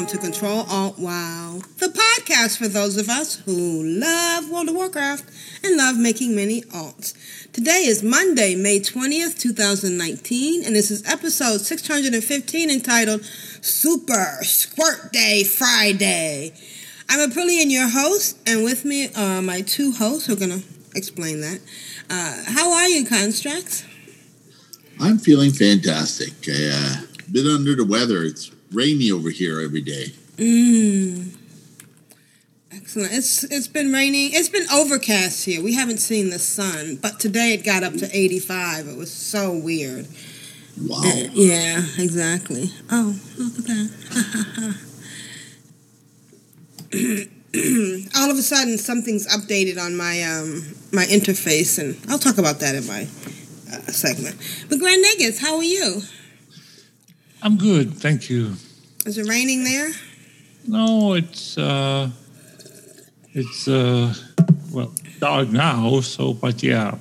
Welcome to Control Alt Wow, the podcast for those of us who love World of Warcraft and love making many alts. Today is Monday, May 20th, 2019, and this is episode 615 entitled Super Squirt Day Friday. I'm Aprillian, your host, and with me are my two hosts who are going to explain that. Uh, how are you, Constraxx? I'm feeling fantastic. I, uh, been under the weather. It's rainy over here every day. Mmm. Excellent. It's it's been raining. It's been overcast here. We haven't seen the sun, but today it got up to 85. It was so weird. Wow. Uh, yeah, exactly. Oh, look at that. All of a sudden, something's updated on my um my interface, and I'll talk about that in my uh, segment. But Grand Nagus, how are you? I'm good, thank you. Is it raining there? No, it's uh, it's uh, well dark now. So, but yeah,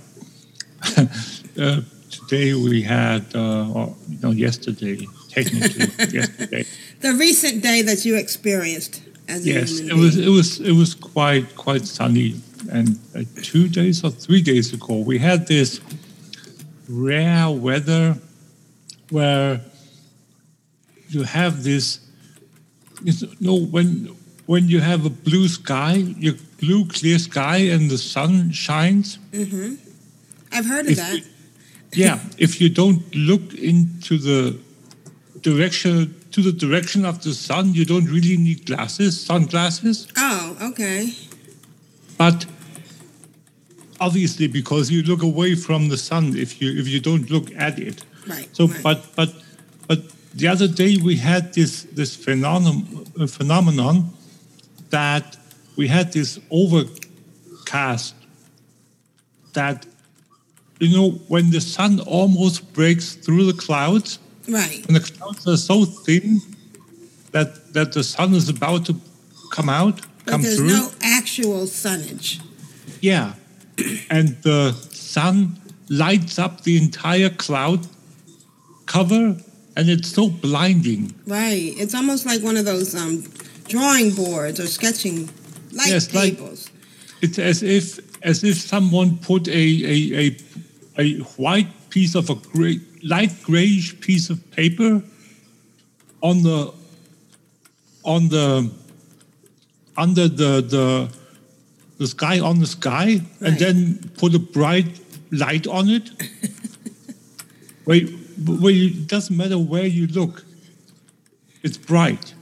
uh, today we had, uh, or you know, yesterday, technically yesterday. The recent day that you experienced as a Yes, it was it was it was quite quite sunny, and uh, two days or three days ago we had this rare weather where you have this you know when when you have a blue sky, your blue clear sky, and the sun shines. Mm-hmm. I've heard of If that. yeah, if you don't look into the direction to the direction of the sun, you don't really need glasses, sunglasses. Oh, okay. But obviously, because you look away from the sun, if you if you don't look at it. Right. So, right. but but the other day we had this this phenomenon uh, phenomenon that we had this overcast that you know when the sun almost breaks through the clouds right. and the clouds are so thin that that the sun is about to come out But come there's through no actual sunnage. yeah. And the sun lights up the entire cloud cover, and it's so blinding. Right. It's almost like one of those um, drawing boards or sketching light Yes, like- tables. It's as if as if someone put a a, a, a white piece of a gray, light grayish piece of paper on the on the under the the the sky on the sky and then put a bright light on it. where, where you, it doesn't matter where you look, it's bright.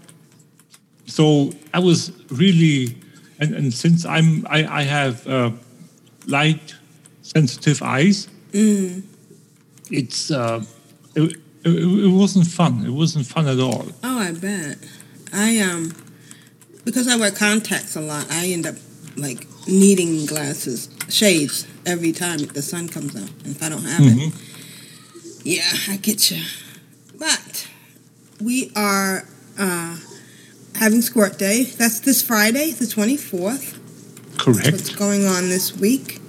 So I was really, and, and since I'm, I, I have uh, light sensitive eyes, Mm. it's, uh, it, it, it wasn't fun. It wasn't fun at all. Oh, I bet. I um, because I wear contacts a lot, I end up like needing glasses, shades every time the sun comes out. And if I don't have Mhm. it, yeah, I get you. But we are uh, having Squirt Day. That's this Friday, the twenty fourth. Correct. What's going on this week?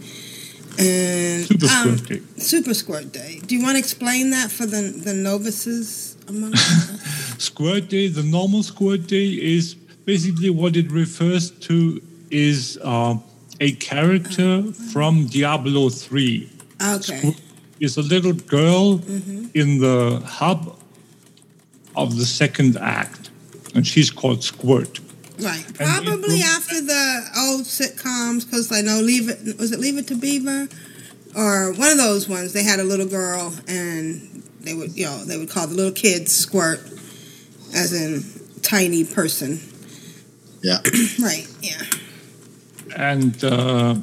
And Super um, Squirt Day. Super Squirt Day. Do you want to explain that for the the novices among us? Squirt Day, the normal Squirt Day is basically what it refers to is uh, a character from Diablo 3. Okay. Is a little girl Mhm. in the hub of the second act, and she's called Squirt. Right. And Probably will- after the old sitcoms, because I know Leave It was it Leave It to Beaver, or one of those ones. They had a little girl, and they would you know they would call the little kids Squirt, as in tiny person. Yeah. right. Yeah. and uh,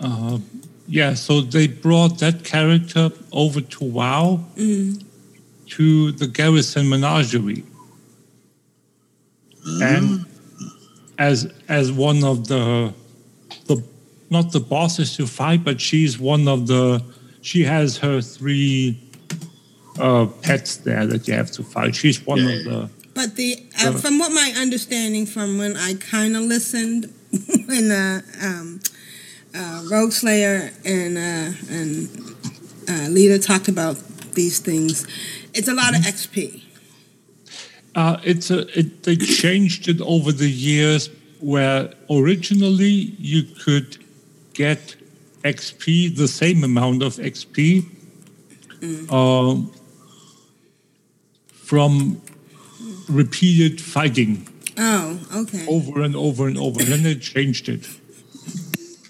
uh, yeah, so they brought that character over to WoW to the Garrison Menagerie, and as as one of the the not the bosses to fight, but she's one of the she has her three uh, pets there that you have to fight. She's one Yeah, of the But the uh, from what my understanding from when I kind of listened when uh, um, uh, Rogue Slayer and uh, and uh, Leader talked about these things, it's a lot of XP. Uh, it's a, it, they changed it over the years where originally you could get XP, the same amount of XP, um, from repeated fighting Oh, okay. over and over and over. And then they changed it.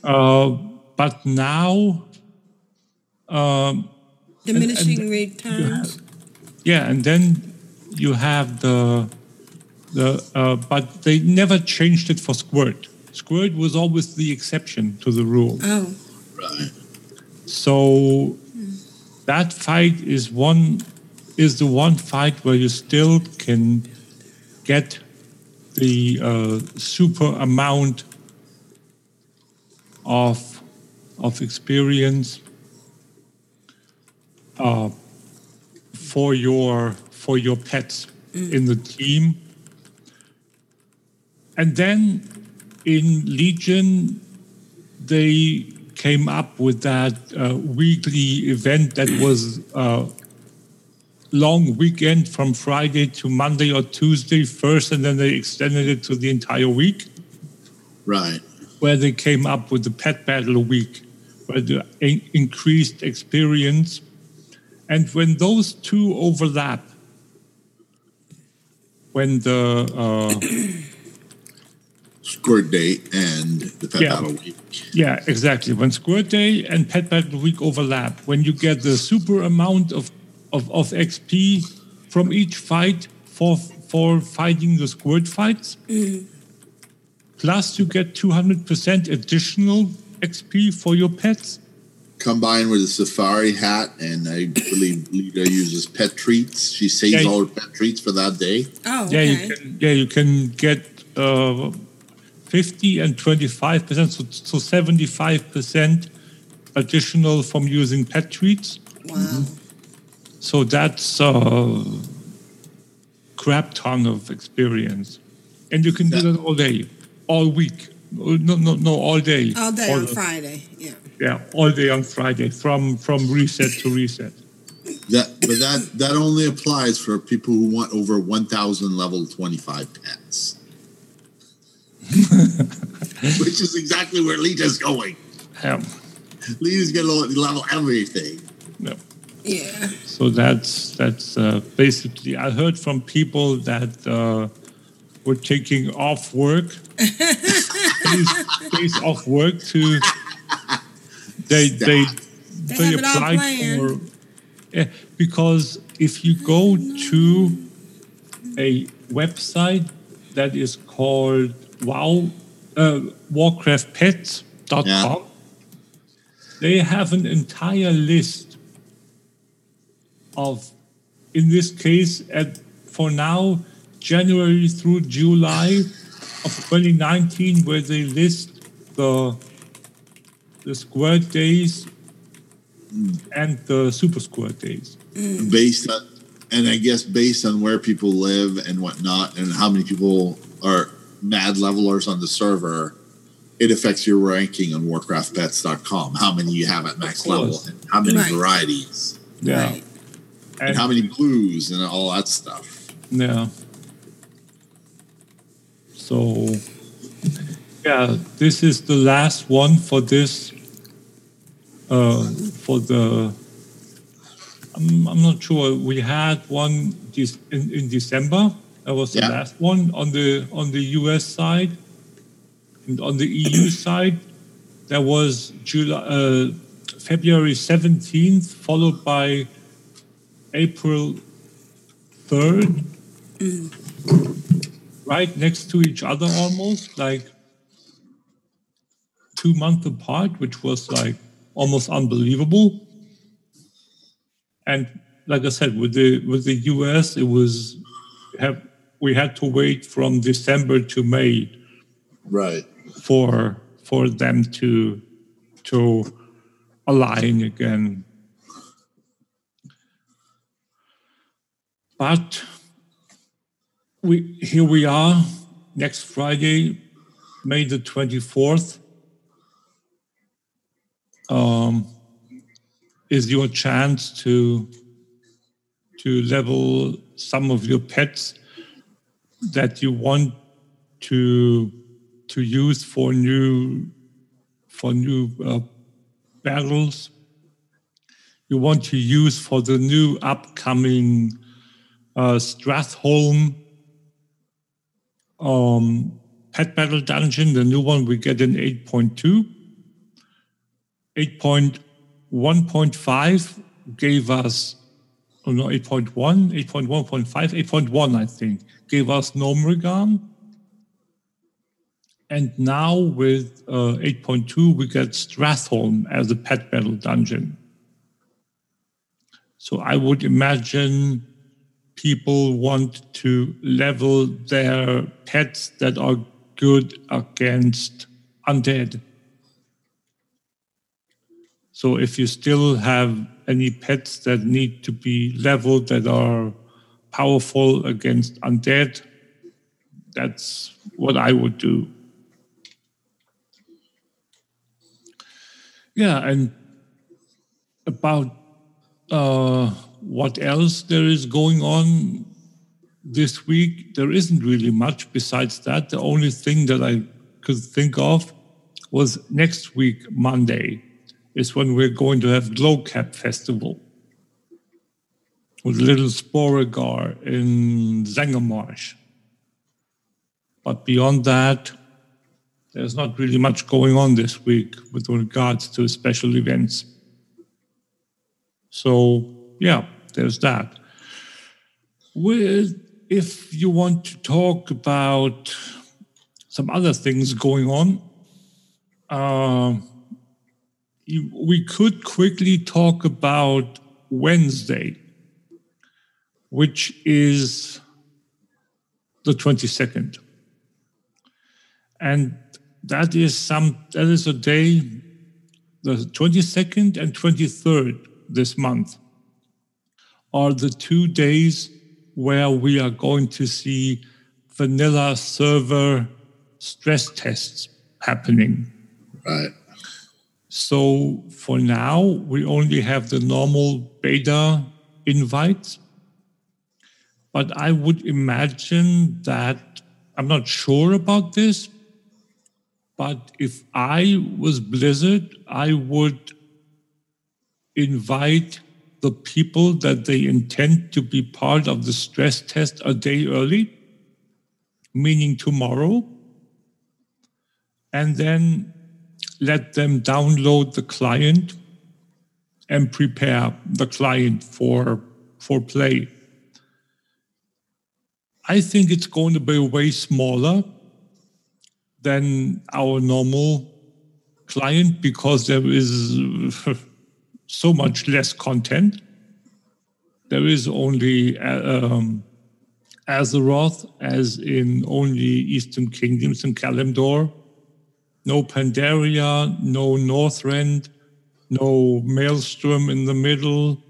Uh, but now, um, Diminishing and- returns. yeah, and then you have the the uh, but they never changed it for squirt. Squirt was always the exception to the rule. Oh, Right. So that fight is one is the one fight where you still can get the uh, super amount of of experience uh, for your for your pets in the team. And then in Legion, they came up with that uh, weekly event that was uh, long weekend from Friday to Monday or Tuesday first, and then they extended it to the entire week, Right. Where they came up with the pet battle week, where the increased experience. And when those two overlap, when the uh, Squirt Day and the Pet Yeah. Battle Week. Yeah, exactly. When Squirt Day and Pet Battle Week overlap, when you get the super amount of, of, of XP from each fight for for fighting the Squirt fights, plus you get 200% additional XP for your pets. Combined with a safari hat, and I believe Lita uses pet treats. She saves Yeah, you- all her pet treats for that day. oh, Yeah, you can yeah, you can get uh, 50 and 25%, so, so 75% additional from using pet treats. Wow. So that's a crap ton of experience. And you can do that all day, all week. No, no, no, all day. All day on the- Friday. Yeah. Yeah, all day on Friday, from from reset to reset. That, but that that only applies for people who want over one thousand level twenty five pets, which is exactly where Lita's going. Um, Lita's gonna level everything. no. Yeah. So that's that's uh, basically. I heard from people that uh, were taking off work, days, days off work to. They they They they have applied for. Yeah, because if you go to a website that is called Wow uh, WarcraftPets.com, Yeah. they have an entire list of, in this case, at for now, January through July of 2019, where they list the the square days and the super square days. Mm. based on and I guess based on where people live and whatnot and how many people are mad levelers on the server, it affects your ranking on warcraftpets.com. How many you have at max level and how many Right. varieties Yeah. Right. and how many blues and all that stuff. Yeah. So, yeah, this is the last one for this. Uh, for the, I'm, I'm not sure. We had one this in, in December. That was the Yeah. last one on the on the US side, and on the EU side, there was July, uh, February 17th, followed by April 3rd, right next to each other almost, like two months apart, which was like almost unbelievable. And like I said, with the with the US, it was have we had to wait from December to May, right, for for them to to align again. But we here we are next Friday, May the twenty fourth. Um, is your chance to to level some of your pets that you want to to use for new for new uh, battles you want to use for the new upcoming uh, Stratholme um, pet battle dungeon, the new one we get in 8.2. 8.1.5 gave us, oh no, 8.1, 8.1.5, 8.1, I think, gave us Gnomeregan. And now with uh, 8.2, we get Stratholme as a pet battle dungeon. So I would imagine people want to level their pets that are good against undead. So if you still have any pets that need to be leveled that are powerful against undead, that's what I would do. Yeah, and about uh, what else there is going on this week, there isn't really much besides that. The only thing that I could think of was next week, Monday, is when we're going to have Glowcap Festival with Little Sporeggar in Zangarmarsh. But beyond that, there's not really much going on this week with regards to special events. So, yeah, there's that. With, if you want to talk about some other things going on, uh, we could quickly talk about Wednesday, which is the 22nd. And that is some that is a day the 22nd and 23rd this month are the two days where we are going to see vanilla server stress tests happening. Right. So for now we only have the normal beta invites. But i would imagine that i'm not sure about this but if I was Blizzard, I would invite the people that they intend to be part of the stress test a day early, meaning tomorrow, and then let them download the client and prepare the client for, for play. I think it's going to be way smaller than our normal client because there is so much less content. There is only um, Azeroth, as in only Eastern Kingdoms and Kalimdor. No Pandaria, no Northrend, no Maelstrom in the middle,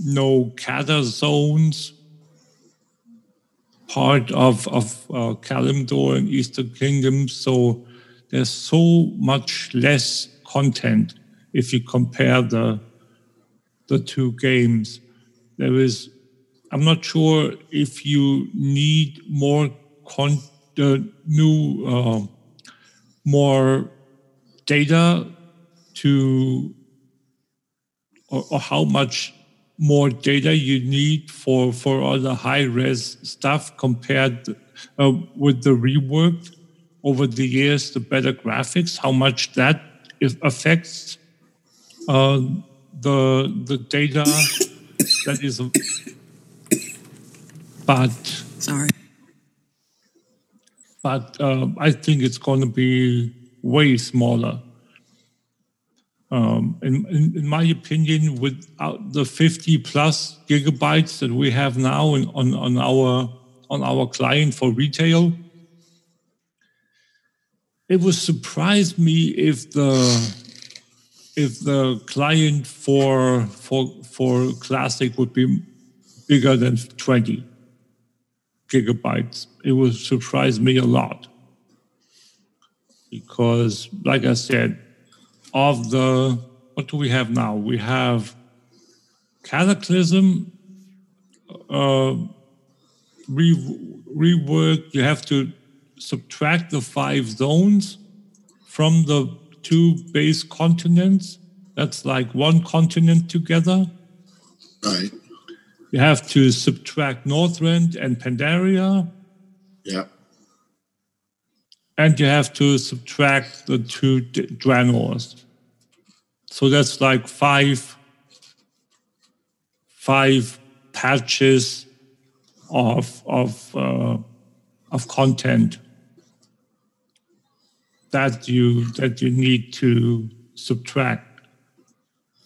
no Kata zones part of, of uh, Kalimdor and Eastern Kingdoms, So there's so much less content if you compare the, the two games. There is, I'm not sure if you need more con- uh, new, uh, more data to, or, or how much more data you need for for all the high res stuff compared uh, with the rework over the years the better graphics how much that affects uh, the the data that is but sorry but uh, I think it's going to be way smaller. Um, in, in, in, my opinion, without the 50 plus gigabytes that we have now in, on, on our on our client for retail, it would surprise me if the if the client for for for classic would be bigger than 20 gigabytes. It would surprise me a lot because, like I said, of the what do we have now? We have Cataclysm, uh, re- rework. You have to subtract the five zones from the two base continents. That's like one continent together. Right. You have to subtract Northrend and Pandaria. Yeah. And you have to subtract the two Draenors. So that's like five, five patches of of uh, of content that you that you need to subtract.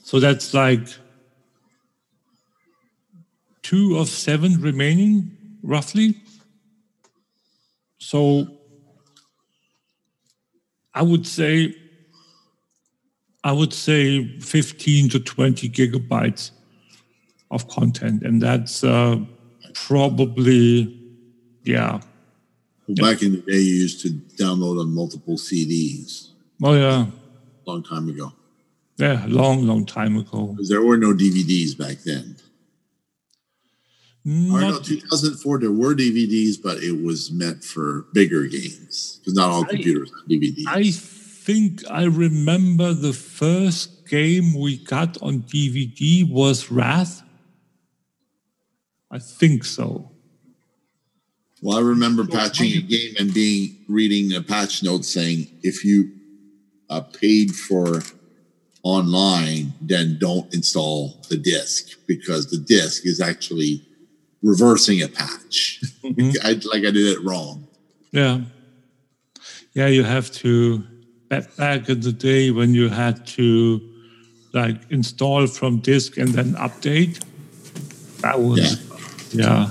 So that's like two of seven remaining, roughly. So I would say I would say 15 to 20 gigabytes of content, and that's uh, probably yeah. Back in the day, you used to download on multiple CDs. Oh yeah, long time ago. Yeah, long, long time ago. Because there were no DVDs back then. Not, or no, 2004 there were DVDs, but it was meant for bigger games because not all I, computers have DVDs. I think I remember the first game we got on DVD was Wrath. I think so. Well, I remember patching a game and being reading a patch note saying if you uh, paid for online, then don't install the disk because the disk is actually reversing a patch. Mm-hmm. I, like I did it wrong. Yeah. Yeah, you have to back, back in the day when you had to like install from disk and then update. That was yeah. yeah.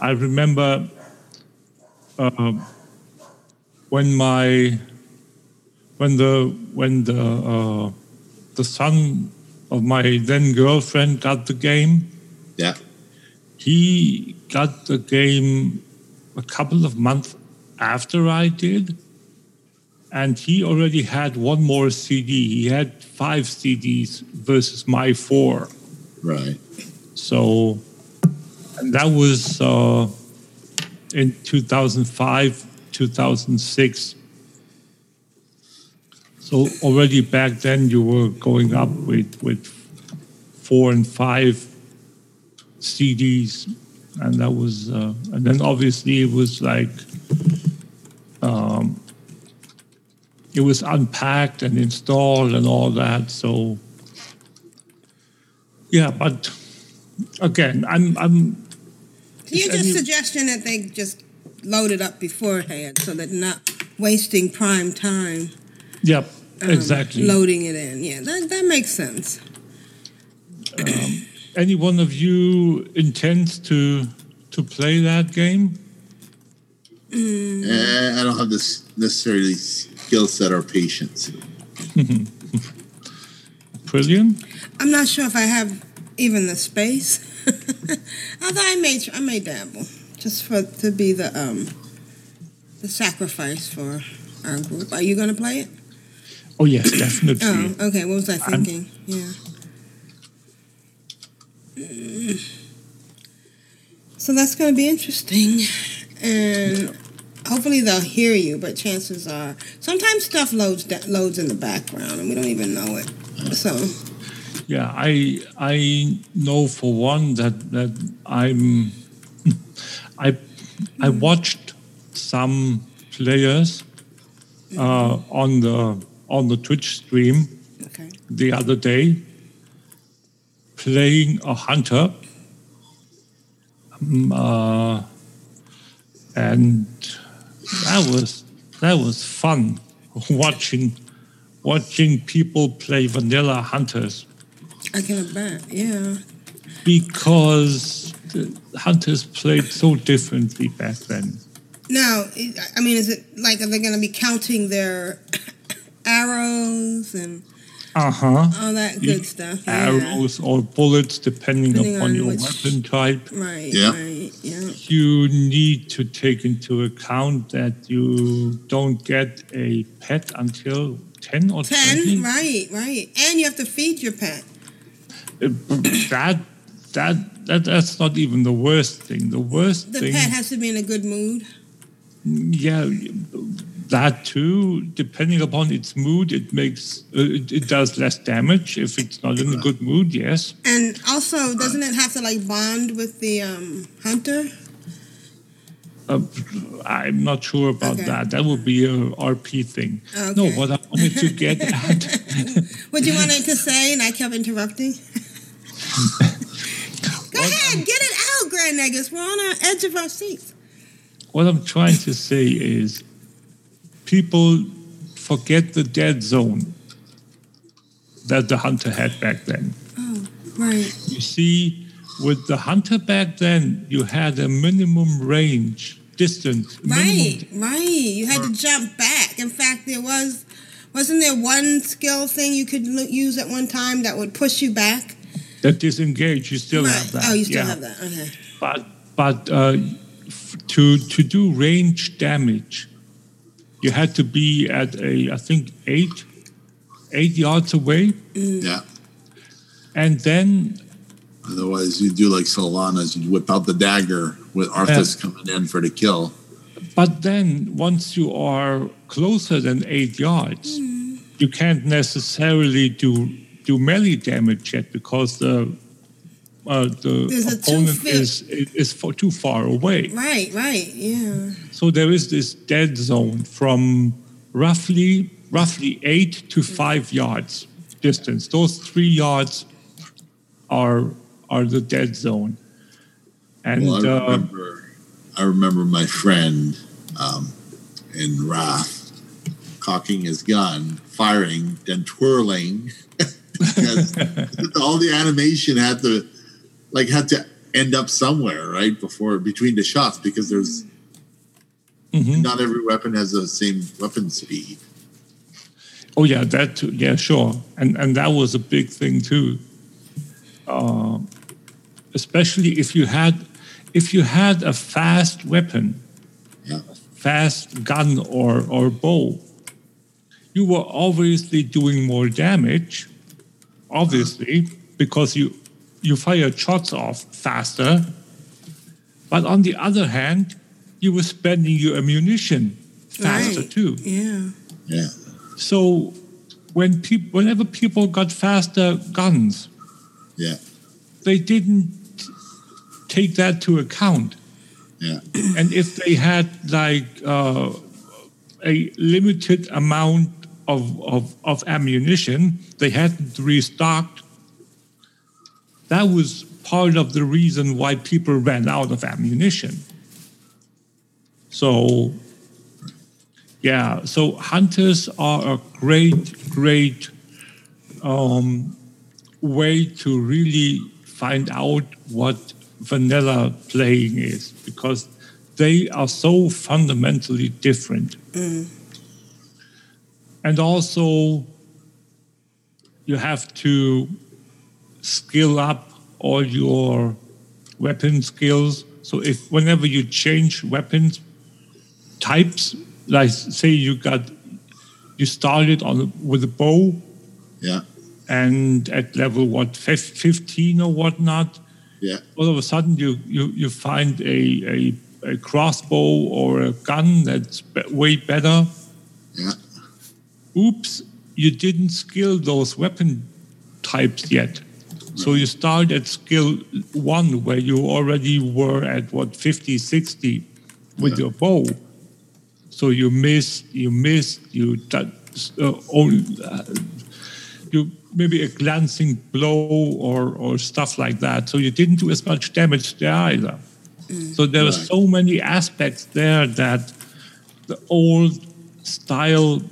I remember uh, when my when the when the uh, the son of my then girlfriend got the game. Yeah he got the game a couple of months after I did. And he already had one more CD. He had five CDs versus my four. Right. So, and that was uh, in 2005, 2006. So already back then you were going up with, with four and five CDs, and that was, uh, and then obviously it was like, um, it was unpacked and installed and all that. So, yeah, but again, I'm, I'm. You're just suggesting that they just load it up beforehand so that not wasting prime time. Yep, um, exactly. Loading it in, yeah, that that makes sense. Um, any one of you intends to to play that game? Mm. I don't have this necessarily skill set or patience. Brilliant. I'm not sure if I have even the space. Although I may, I may dabble just for to be the um the sacrifice for our group. Are you going to play it? Oh yes, definitely. oh, okay. What was I thinking? I'm, yeah. So that's going to be interesting. And hopefully they'll hear you, but chances are sometimes stuff loads loads in the background and we don't even know it. So yeah, I I know for one that that I'm I I watched some players uh, on the on the Twitch stream okay. the other day playing a hunter. Um, uh, and that was that was fun watching watching people play vanilla hunters I can bet. Yeah. because the hunters played so differently back then. Now, I mean, is it like are they going to be counting their arrows and Uh huh. all that You- good stuff? Yeah. Arrows or bullets, depending, Depending upon on your which- weapon type. Right. Yeah. Right. Yeah. You need to take into account that you don't get a pet until 10 or 20. Ten. Right. Right. And you have to feed your pet. That, that, that, that's not even the worst thing. The worst The thing, pet has to be in a good mood. yeah, that too, depending upon its mood, it makes, uh, it, it does less damage. If it's not in a good mood, yes. And also, doesn't it have to like bond with the um, hunter? Uh, I'm not sure about Okay. that. That would be a RP thing. Okay. No, what I wanted to get at, What do you wanted to say, and I kept interrupting. Go ahead, get it out, Grand Nagus. We're on our edge of our seats. what I'm trying to say is, people forget the dead zone that the hunter had back then. Oh, right. You see, with the hunter back then, you had a minimum range distance. Right, Minimum, right. You had to jump back. In fact, there was, wasn't there one skill thing you could use at one time that would push you back? That disengage, you still right. have that. Oh, you still yeah. have that. Okay. But but uh, f- to to do range damage, you had to be at a I think eight eight yards away, Yeah. and then Otherwise, you do like Sylvanas, you whip out the dagger with Arthas coming in for the kill. but then once you are closer than eight yards, you can't necessarily do do melee damage yet because the uh, the There's opponent foot- is is for too far away. Right, right. Yeah. So there is this dead zone from roughly roughly eight to five yards distance. Those three yards are are the dead zone. And Well, I uh, remember, I remember my friend um, in Wrath cocking his gun, firing, then twirling because all the animation had to like had to end up somewhere right before between the shots because there's mhm. not every weapon has the same weapon speed. oh yeah, that too. Yeah, sure. And and that was a big thing too. Uh, especially if you had if you had a fast weapon, Yeah. fast gun or, or bow, you were obviously doing more damage, obviously, because you you fire shots off faster. But on the other hand, you were spending your ammunition faster Right. too. Yeah. Yeah. So when peop- whenever people got faster guns, Yeah. they didn't take that to account. Yeah. And if they had like uh, a limited amount of, of, of ammunition, they hadn't restocked. That was part of the reason why people ran out of ammunition. So, yeah, so hunters are a great, great um, way to really find out what vanilla playing is because they are so fundamentally different. And also, you have to skill up all your weapon skills. So if whenever you change weapons types, like say you got you started on with a bow Yeah. and at level what 15 or whatnot Yeah. all of a sudden you you, you find a, a, a crossbow or a gun that's way better Yeah. Oops you didn't skill those weapon types yet. So you start at skill one where you already were at what 50 60 with your bow. So you missed you missed you uh, only, uh, you maybe a glancing blow or or stuff like that. So you didn't do as much damage there either. So there are so many aspects there that the old style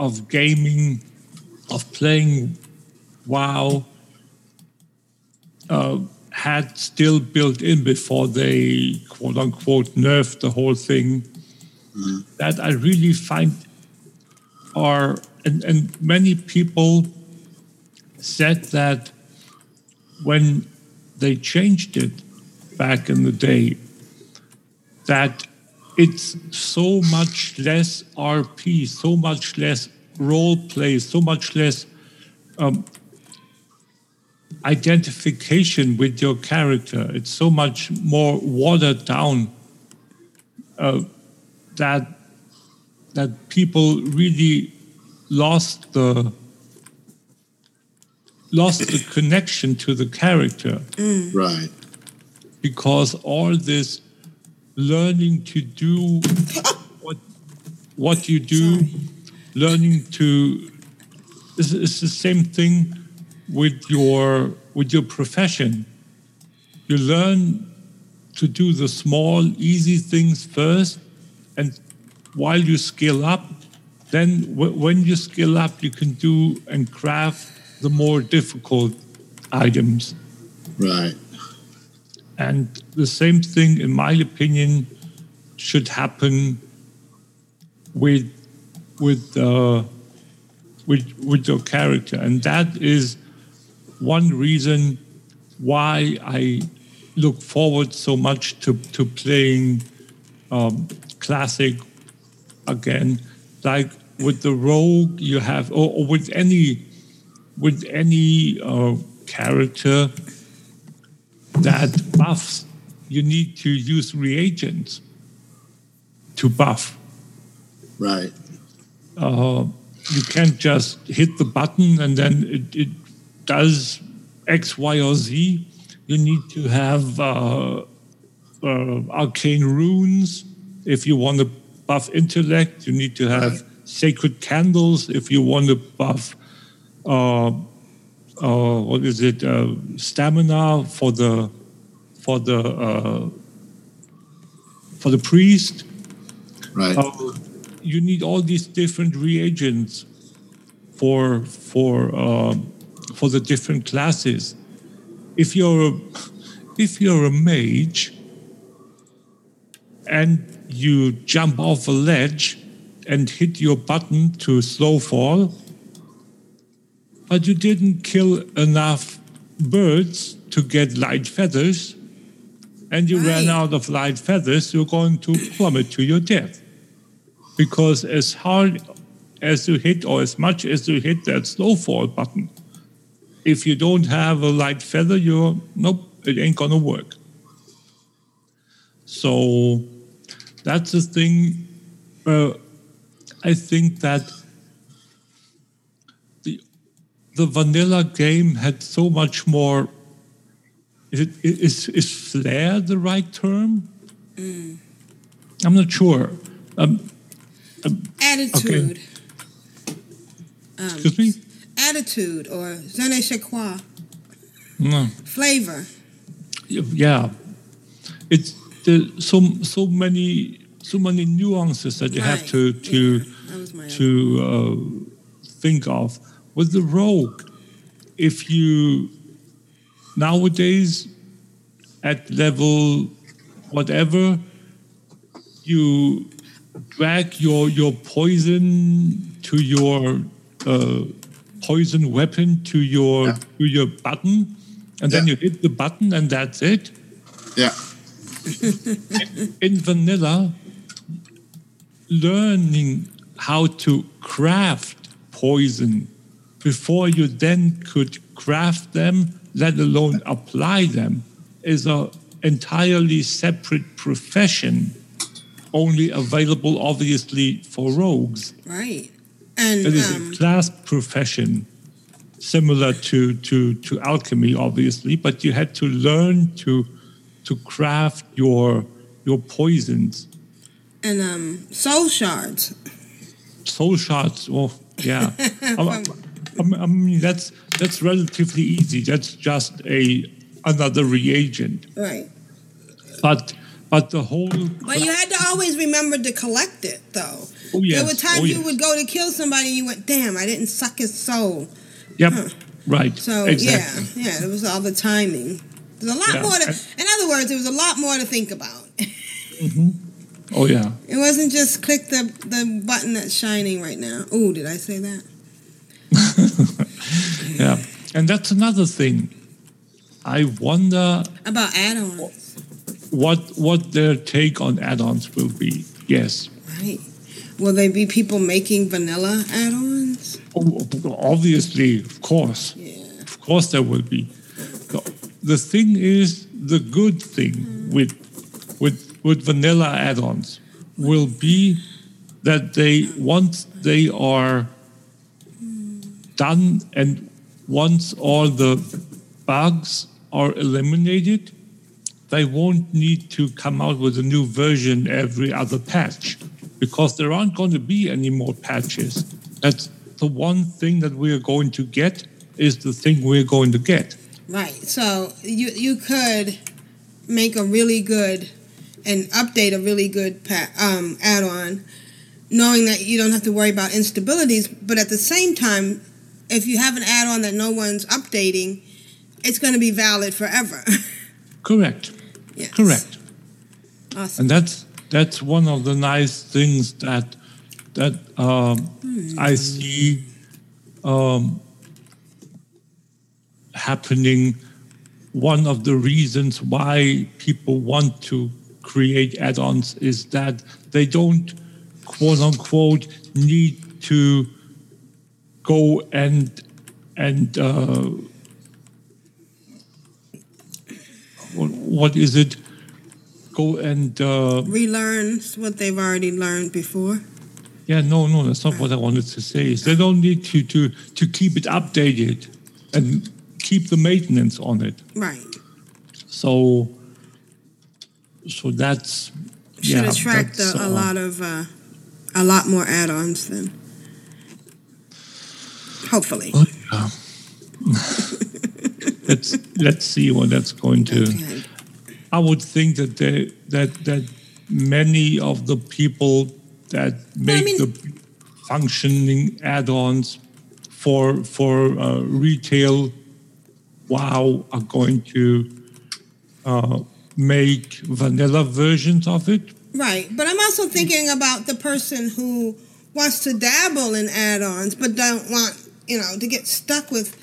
of gaming, of playing WoW, uh, had still built in before they quote unquote nerfed the whole thing. That I really find are, and, and many people said that when they changed it back in the day, that it's so much less RP, so much less role play, so much less um, identification with your character. It's so much more watered down uh, that that people really lost the lost the connection to the character Right. because all this learning to do what what you do, learning to it's, it's the same thing with your with your profession. You learn to do the small, easy things first, and while you scale up, then w- when you scale up, you can do and craft the more difficult items. Right. And the same thing, in my opinion, should happen with with uh, with with your character, and that is one reason why I look forward so much to to playing um, classic again. Like with the rogue, you have, or, or with any with any uh, character that buffs, you need to use reagents to buff. Right. Uh, you can't just hit the button and then it, it does X, Y, or Z. You need to have uh, uh, arcane runes if you want to buff intellect. You need to have sacred candles if you want to buff. Uh, uh, what is it? Uh, stamina for the for the uh, for the priest. Right. Uh, you need all these different reagents for for um, for the different classes. If you're a, if you're a mage and you jump off a ledge and hit your button to slow fall, but you didn't kill enough birds to get light feathers, and you ran out of light feathers, you're going to plummet to your death. Because as hard as you hit, or as much as you hit that slow fall button, if you don't have a light feather, you're nope, it ain't gonna work. So that's the thing. Uh, I think that the the vanilla game had so much more. Is it, is is flair the right term? I'm not sure. Um, um, Attitude. Um, excuse me. Attitude or je ne sais quoi. No. Flavor. yeah it's the, so so many so many nuances that you have to to my to uh, think of with the rogue. If you nowadays at level whatever you drag your your poison to your uh, poison weapon to your to your button and then you hit the button and that's it. Yeah. in vanilla, learning how to craft poison before you then could craft them, let alone apply them, is a entirely separate profession, only available obviously for rogues. Right. And It is um, a class profession, similar to, to, to alchemy, obviously, but you had to learn to to craft your your poisons. and um, soul shards. Soul shards, oh yeah. I, mean that's that's relatively easy. That's just a another reagent. Right. But but the whole But you had to always remember to collect it, though. Oh, yes. There were times Oh, you yes. would go to kill somebody and you went, damn, I didn't suck his soul. Yep. Huh. Right. So, exactly. yeah, yeah, it was all the timing. There's a lot Yeah. more to, in other words, there was a lot more to think about. mm-hmm. Oh yeah. It wasn't just click the, the button that's shining right now. Oh, did I say that? Yeah. And that's another thing. I wonder About add-ons, what what their take on add-ons will be. Yes. right? Will they be people making vanilla add-ons? Oh, Obviously, of course. Yeah. Of course there will be. The, thing is the good thing mm-hmm. with with with vanilla add-ons will be that they once they are done and once all the bugs are eliminated, they won't need to come out with a new version every other patch because there aren't going to be any more patches. That's the one thing that we're going to get is the thing we're going to get. Right. So you you could make a really good and update a really good pa- um, add-on, knowing that you don't have to worry about instabilities. But at the same time, if you have an add-on that no one's updating, it's going to be valid forever. Correct. yes. Correct. Awesome. And that's that's one of the nice things that that um, I see um, happening. One of the reasons why people want to create add-ons is that they don't quote unquote need to go and and uh, what, is it go and uh, Relearn what they've already learned before. yeah no no that's not what i wanted to say is they don't need to to to keep it updated and keep the maintenance on it Right. so so that's Should yeah, attract that's, a, a uh, lot of uh, a lot more add-ons then. Hopefully. oh, yeah. let's let's see what that's going to Okay. I would think that they, that that many of the people that make mean- the functioning add-ons for for uh, retail WoW are going to uh, make vanilla versions of it. Right, but I'm also thinking about the person who wants to dabble in add-ons but don't want, you know, to get stuck with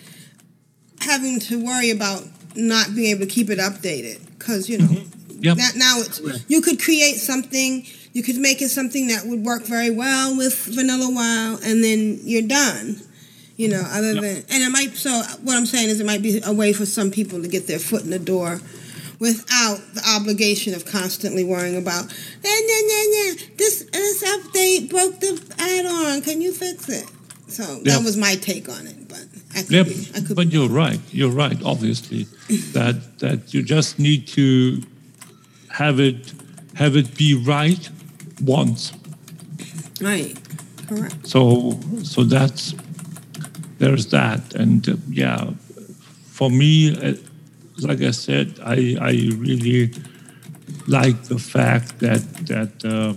having to worry about not being able to keep it updated because you know mm-hmm. Yep. that now it's you could create something, you could make it something that would work very well with Vanilla WoW, and then you're done. You know, other Yep. than and it might. So what I'm saying is, it might be a way for some people to get their foot in the door without the obligation of constantly worrying about, nah, nah, nah, nah, this this update broke the add-on. Can you fix it? So that Yep. was my take on it, but I could Yep, be, I could but you're right. You're right. Obviously, that that you just need to have it have it be right once. right, correct. So so that's there's that, and uh, yeah, for me, uh, like I said, I I really like the fact that that uh,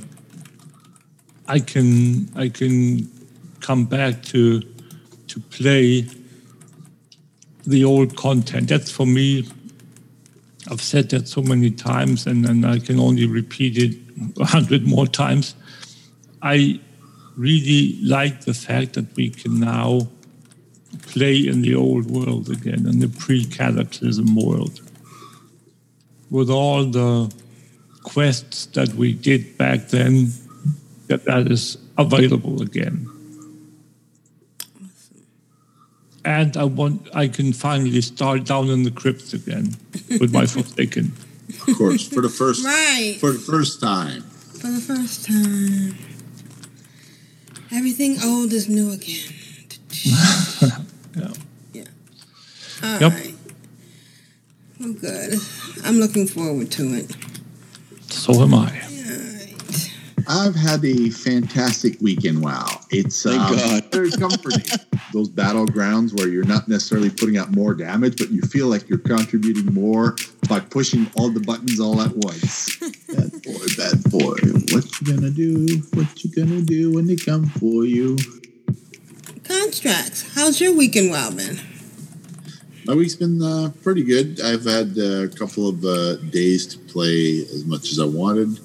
I can I can come back to to play the old content. That's for me. I've said that so many times, and, and I can only repeat it a hundred more times. I really like the fact that we can now play in the old world again, in the pre-cataclysm world, with all the quests that we did back then. That that is available again. And I want I can finally start down in the crypts again with my Forsaken. Of course, for the first Right. for the first time. For the first time. Everything old is new again. Yeah. Yeah. All Yep. right. Well, good. I'm looking forward to it. So am I. All right. I've had a fantastic weekend. Wow, it's Thank um, God. very comforting. Those battlegrounds where you're not necessarily putting out more damage, but you feel like you're contributing more by pushing all the buttons all at once. bad boy, bad boy. what you gonna do? What you gonna do when they come for you? Constraxx, how's your weekend well been? My week's been uh, pretty good. I've had uh, a couple of uh, days to play as much as I wanted,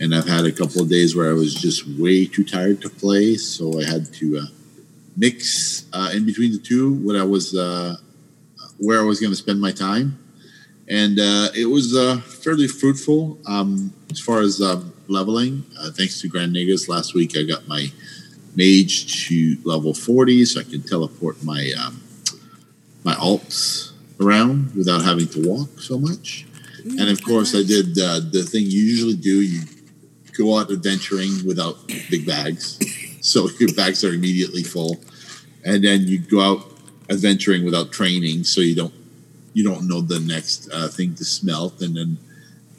and I've had a couple of days where I was just way too tired to play, so I had to uh, mix uh, in between the two what I was uh, where I was going to spend my time, and uh, it was uh, fairly fruitful um, as far as um, leveling. Uh, thanks to Grand Nagus, last week I got my mage to level forty, so I can teleport my um, my alts around without having to walk so much. And of course, I did uh, the thing you usually do. You go out adventuring without big bags, so your bags are immediately full, and then you go out adventuring without training, so you don't you don't know the next uh, thing to smelt, and then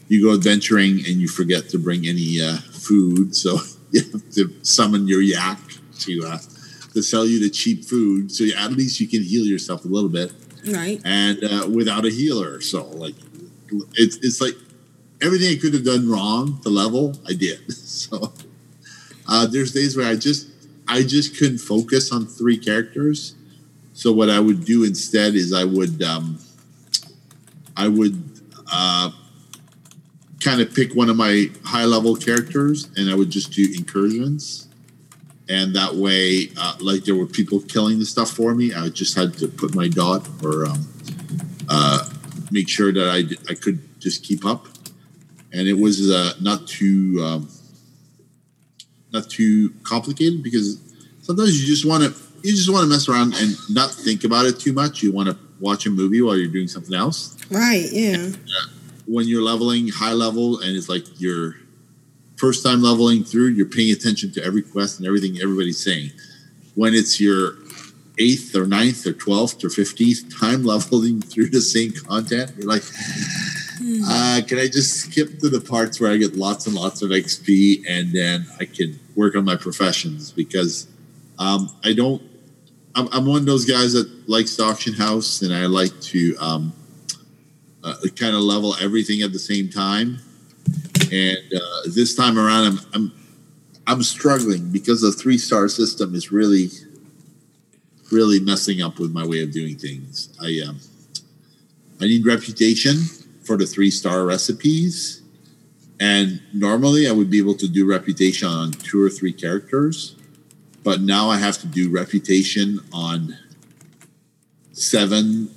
you go adventuring and you forget to bring any uh, food, so you have to summon your yak to uh, to sell you the cheap food, so at least you can heal yourself a little bit, Right. and uh, without a healer. So like it's it's like everything I could have done wrong to level, I did. So uh, there's days where I just I just couldn't focus on three characters. So what I would do instead is I would um, I would uh, kind of pick one of my high level characters and I would just do incursions. And that way, uh, like there were people killing the stuff for me, I just had to put my dot or um, uh, make sure that I, I could just keep up. And it was uh, not too um, not too complicated because sometimes you just want to you just want to mess around and not think about it too much. You want to watch a movie while you're doing something else. Right, yeah. When you're leveling high level and it's like your first time leveling through, you're paying attention to every quest and everything everybody's saying. When it's your eighth or ninth or twelfth or fifteenth time leveling through the same content, you're like, uh, can I just skip to the parts where I get lots and lots of XP and then I can work on my professions because um, I don't. I'm, I'm one of those guys that likes the auction house and I like to um, uh, kind of level everything at the same time. And uh, this time around, I'm, I'm I'm struggling because the three star system is really really messing up with my way of doing things. I um, I need reputation for the three star recipes. And normally I would be able to do reputation on two or three characters, but now I have to do reputation on seven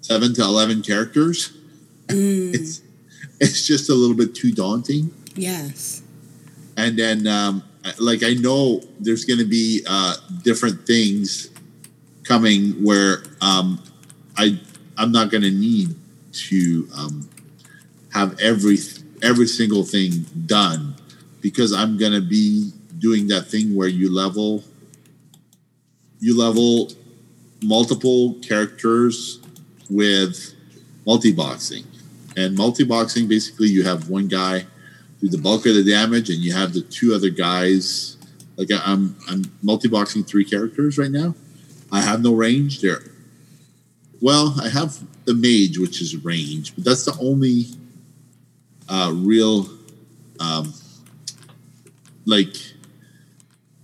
seven to eleven characters. It's it's just a little bit too daunting. Yes. And then um, like I know there's going to be uh, different things coming where um, I I'm not going to need to um, have every every single thing done because I'm going to be doing that thing where you level you level multiple characters with multi-boxing. And multi-boxing basically you have one guy do the bulk of the damage and you have the two other guys. Like i'm i'm multi-boxing three characters right now. I have no range. There well i have the mage which is range but that's the only uh real um like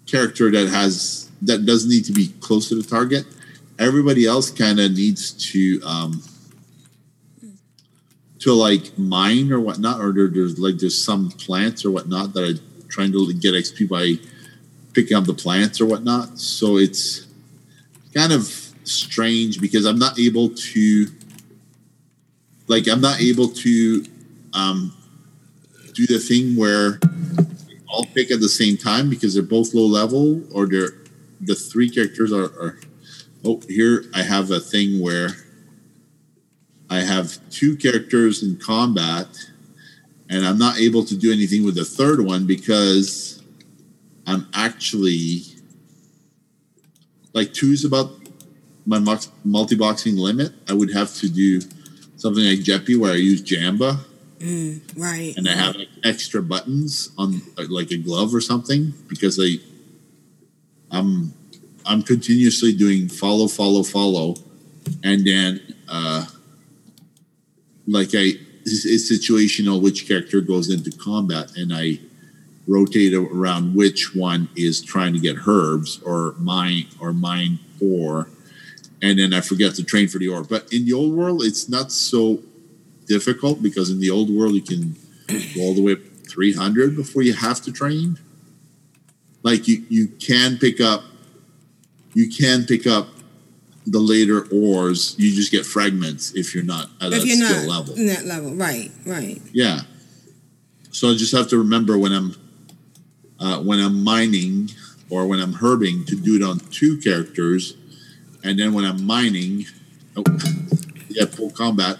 character that has that does need to be close to the target everybody else kind of needs to um to like mine or whatnot, or there, there's like there's some plants or whatnot that are trying to get XP by picking up the plants or whatnot. So it's kind of strange because I'm not able to like I'm not able to um do the thing where all pick at the same time because they're both low level or they're the three characters are, are oh here I have a thing where I have two characters in combat, and I'm not able to do anything with the third one because I'm actually like two is about my multi boxing limit. I would have to do something like Jeppy where I use Jamba Mm, right. and I have like, extra buttons on like a glove or something because I I'm I'm continuously doing follow follow follow and then uh like I it's, it's situational which character goes into combat, and I rotate around which one is trying to get herbs or mine or mine ore, and then I forget to train for the ore. But in the old world, it's not so difficult because in the old world you can go all the way up 300 before you have to train. Like you, you can pick up, you can pick up the later ores. You just get fragments if you're not at if you're skill not level. in that level, right, right. Yeah. So I just have to remember when I'm uh, when I'm mining or when I'm herbing to do it on two characters, and then when I'm mining, oh, yeah, pull combat.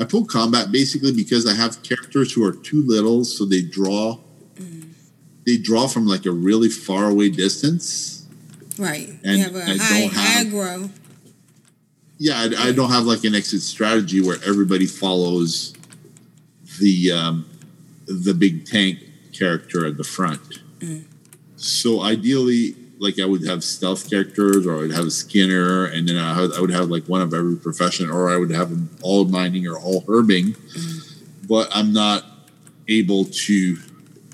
I pull combat basically because I have characters who are too little, so they draw. They draw from like a really far away distance. Right. And you have a I high don't have- aggro. Yeah, I, I don't have like an exit strategy where everybody follows the um, the big tank character at the front. So ideally, like I would have stealth characters, or I would have a Skinner, and then I would, I would have like one of every profession, or I would have them all mining or all herbing. But I'm not able to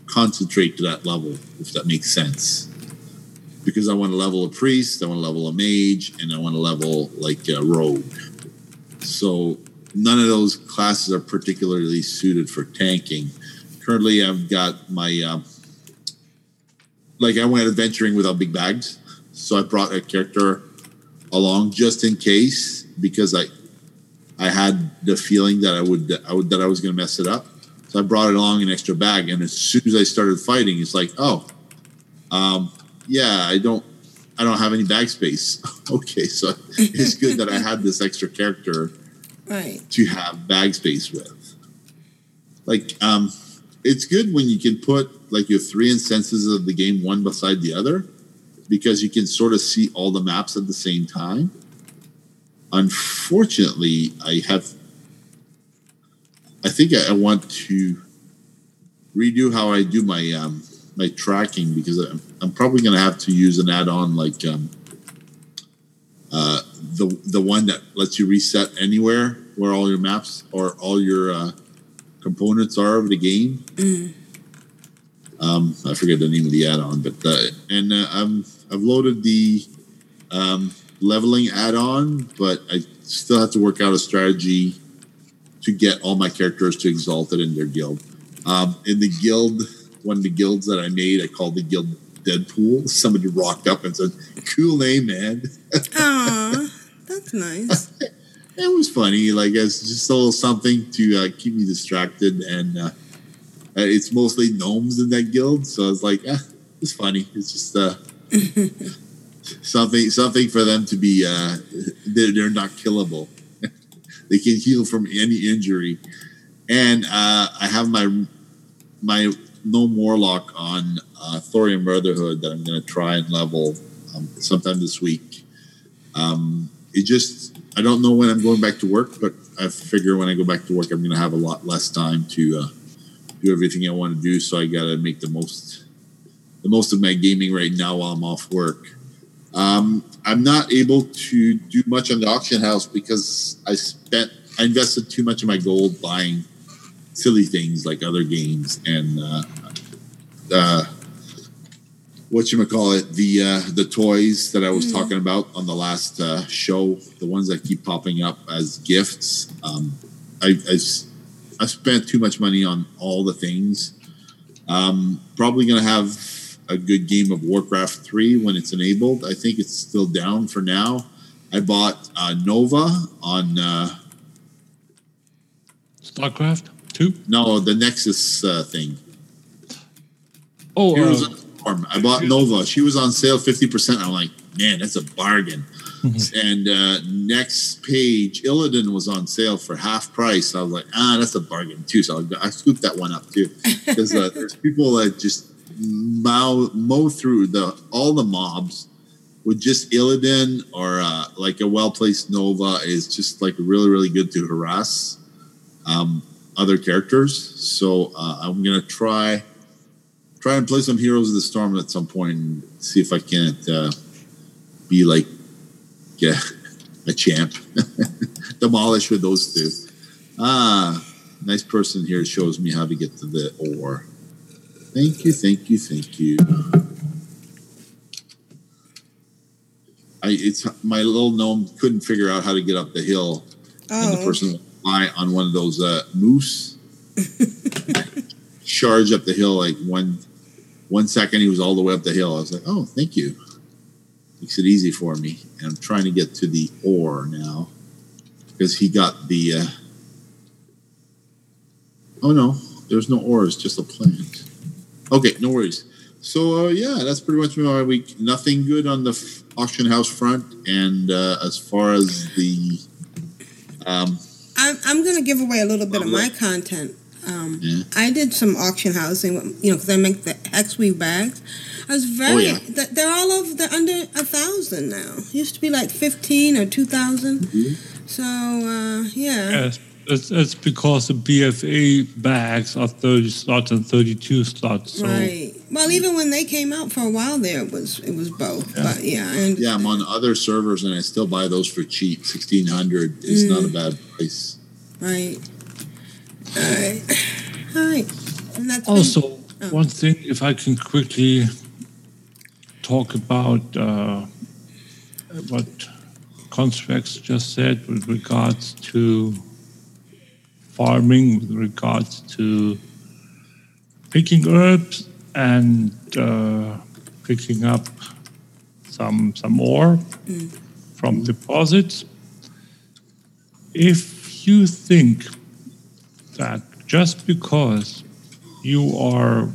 concentrate to that level, if that makes sense. Because I want to level a priest, I want to level a mage, and I want to level like a rogue. So none of those classes are particularly suited for tanking. Currently, I've got my um, like I went adventuring without big bags, so I brought a character along just in case because I I had the feeling that I would I would that I was going to mess it up. So I brought it along an extra bag, and as soon as I started fighting, it's like, oh, um, yeah, I don't I don't have any bag space. okay, so it's good that I had this extra character Right. to have bag space with. Like, um, it's good when you can put like your three instances of the game one beside the other because you can sort of see all the maps at the same time. Unfortunately, I have. I think I, I want to redo how I do my um, my tracking because I'm, I'm probably going to have to use an add-on like um, uh, the the one that lets you reset anywhere where all your maps or all your uh, components are of the game. Um, I forget the name of the add-on, but uh, and uh, I'm I've loaded the um, leveling add-on, but I still have to work out a strategy to get all my characters to exalted in their guild. Um, in the guild, one of the guilds that I made, I called the guild Deadpool. Somebody rocked up and said, "Cool name, man." Aw, that's nice. it was funny. Like it's just a little something to uh, keep me distracted, and uh, uh, it's mostly gnomes in that guild, so I was like, eh, it's funny. It's just uh, something something for them to be. Uh, they're, they're not killable. they can heal from any injury, and uh, I have my my no Morlock on uh, Thorium Brotherhood that I'm going to try and level um, sometime this week. Um, it just I don't know when I'm going back to work, but I figure when I go back to work, I'm going to have a lot less time to uh, do everything I want to do. So I got to make the most the most of my gaming right now while I'm off work. Um, I'm not able to do much on the auction house because I spent I invested too much of my gold buying silly things like other games and uh, uh, what you call it the uh, the toys that I was talking about on the last uh, show, the ones that keep popping up as gifts. Um, I, I I spent too much money on all the things. Um, probably gonna have a good game of Warcraft three when it's enabled. I think it's still down for now. I bought uh, Nova on uh, StarCraft 2? no the Nexus uh, thing. Oh, Heroes uh, of the Storm. I bought Nova. She was on sale 50%. I'm like, man, that's a bargain. And uh, next page, Illidan was on sale for half price. I was like, ah, that's a bargain too. So I, I scooped that one up too. Because uh, there's people that just mow, mow through the all the mobs with just Illidan or uh, like a well placed Nova is just like really, really good to harass um, other characters. So uh, I'm going to try try and play some Heroes of the Storm at some point and see if I can't uh, be like yeah, a champ. Demolish with those two. Ah, nice person here shows me how to get to the ore. Thank you, thank you, thank you. I it's my little gnome couldn't figure out how to get up the hill, and the Oh, person on one of those uh, moose. charge up the hill like one one second he was all the way up the hill. I was like, oh, thank you. Makes it easy for me. And I'm trying to get to the ore now because he got the. Uh, oh no, there's no ore. It's just a plant. Okay, no worries. So uh, yeah, that's pretty much my week. Nothing good on the f- auction house front, and uh, as far as the um, I'm, I'm going to give away a little bit of my content. Um, Yeah. I did some auction housing, you know, because I make the Hexweave bags. I was very, Oh, yeah. th- they're all over, they're under a thousand now. Used to be like 15 or 2,000. Mm-hmm. So, uh, yeah. Yes, it's, it's because the BFA bags are 30 slots and 32 slots. So Right. Well, even when they came out for a while there, it was it was both. But yeah, and yeah, I'm on other servers, and I still buy those for cheap. Sixteen hundred is not a Mm. bad price. right. All right. All right. And that's been- Also, oh. one thing, if I can quickly talk about uh, what Constraxx just said with regards to farming, with regards to picking herbs and uh, picking up some some ore from deposits. If you think that just because you are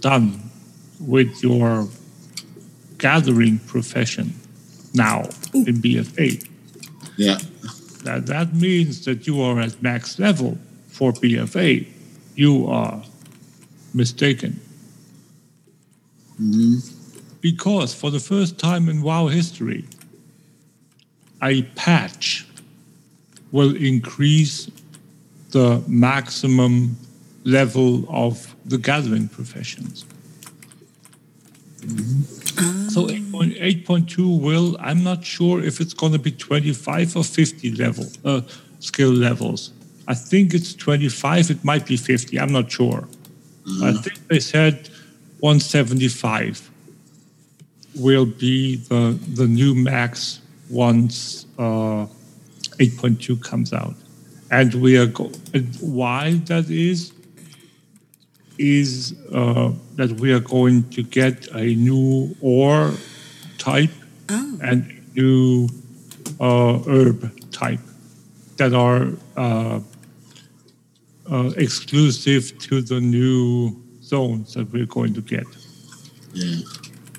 done with your gathering profession now in BFA. Yeah, That, that means that you are at max level for BFA. You are mistaken. Mm-hmm. Because for the first time in WoW history, a patch will increase the maximum level of the gathering professions. Mm-hmm. So 8.2 8.2 will, I'm not sure if it's going to be 25 or 50 level uh, skill levels. I think it's 25, it might be 50, I'm not sure. I think they said 175 will be the, the new max once uh, 8.2 comes out. And we are go- and why that is is uh, that we are going to get a new ore type Oh. and new uh, herb type that are uh, uh, exclusive to the new zones that we're going to get. yeah.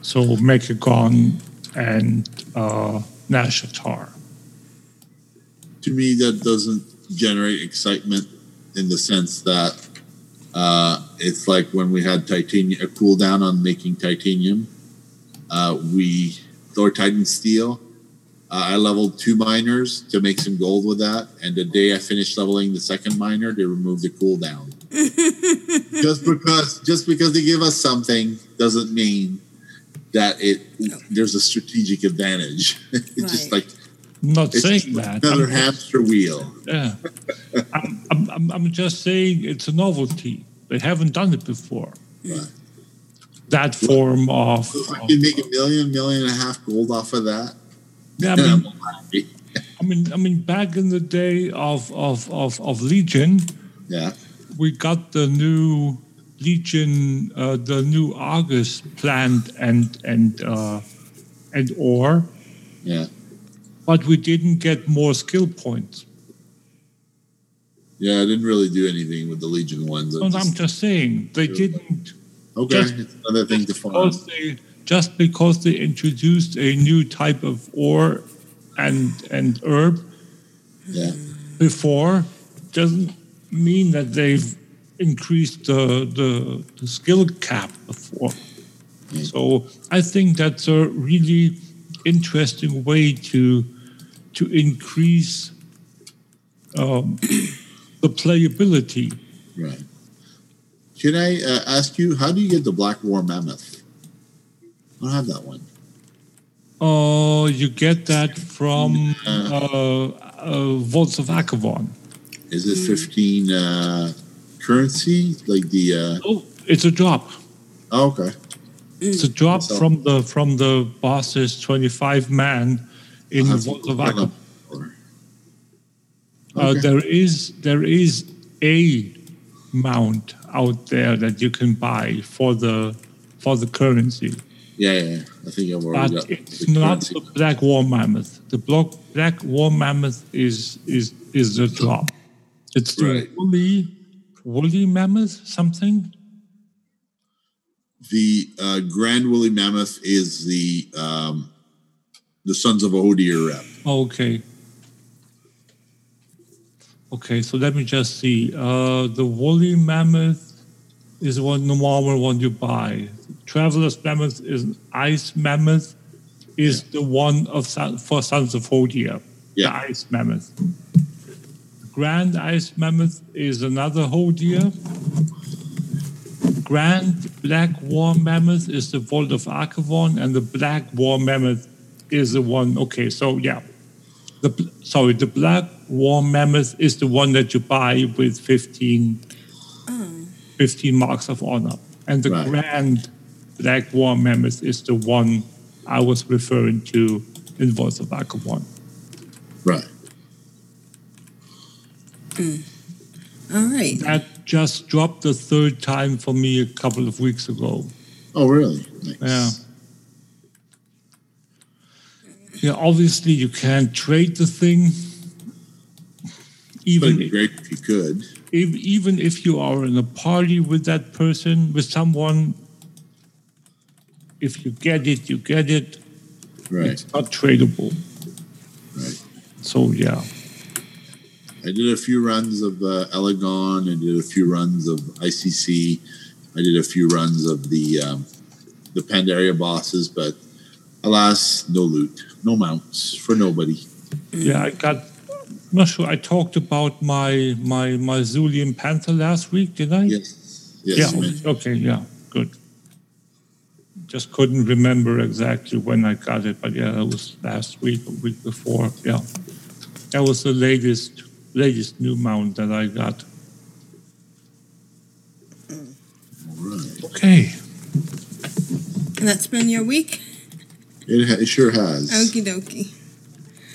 So Mechagon and uh, Nazjatar. To me, that doesn't generate excitement in the sense that uh, it's like when we had titanium a cooldown on making titanium. Uh, we or Titansteel. Uh, I leveled two miners to make some gold with that, and the day I finished leveling the second miner, they removed the cooldown. just because, just because they give us something doesn't mean that it there's a strategic advantage. it's just like I'm not it's saying that. another I'm, hamster wheel. yeah. I'm, I'm, I'm, just saying it's a novelty. They haven't done it before. Right. That form of. If I can make a million, million and a half gold off of that, yeah, I mean. I mean, I mean, back in the day of of of, of Legion, Yeah, we got the new Legion, uh, the new Argus plant and and uh, and ore, yeah, but we didn't get more skill points. yeah. I didn't really do anything with the Legion ones. I So I'm just- saying they didn't okay, just- it's another thing to farm. because they just because they introduced a new type of ore and and herb Yeah, before doesn't mean that they've increased the the, the skill cap before. So I think that's a really interesting way to to increase um, the playability. right. Can I uh, ask you how do you get the Black War Mammoth? I don't have that one. Oh, you get that from uh, uh, Vaults of Archavon. Is it 15 uh, currency? Like the. Uh, Oh, it's a drop. oh, okay. It's a drop So- from the from the boss's 25 man in I'll Vault of look that Aqua. up. Or- Uh, Okay. there is there is a mount out there that you can buy for the for the currency, Yeah, yeah, yeah. I think I've already but it's the not currency. the black war mammoth. The black black war mammoth is is is the drop. It's the Right. woolly woolly mammoth something. The uh, Grand Woolly Mammoth is the um, the Sons of Hodir rep. Okay. Okay, so let me just see. Uh, the woolly mammoth is one the normal one you buy. Traveler's mammoth is an ice mammoth is the one of for Sons of Hodir. Yeah. The ice mammoth. Grand ice mammoth is another Hodir. Grand black war mammoth is the Vault of Archavon, and the black war mammoth is the one. Okay, so yeah, the sorry, the black war mammoth is the one that you buy with 15, 15 marks of honor, and the Right. grand black war mammoth is the one I was referring to in Vault of Archavon. Right. Mm. All right. That just dropped the third time for me a couple of weeks ago. Oh, really? Nice. Yeah. Yeah, obviously you can't trade the thing. But Even be great if you could. if, even if you are in a party with that person, with someone, if you get it, you get it. Right. It's not tradable. Right. So yeah. I did a few runs of uh, Elegon. I did a few runs of ICC. I did a few runs of the um, the Pandaria bosses, but alas, no loot, no mounts for nobody. Yeah, I got I'm not sure I talked about my my my Zulian Panther last week, did I? Yes. Yes. yeah. mentioned- Okay. Yeah. Good. Just couldn't remember exactly when I got it, but yeah, that was last week a week before. Yeah, that was the latest latest new mount that I got. All right. Okay. And that's been your week? It, ha- it sure has. Okie dokie.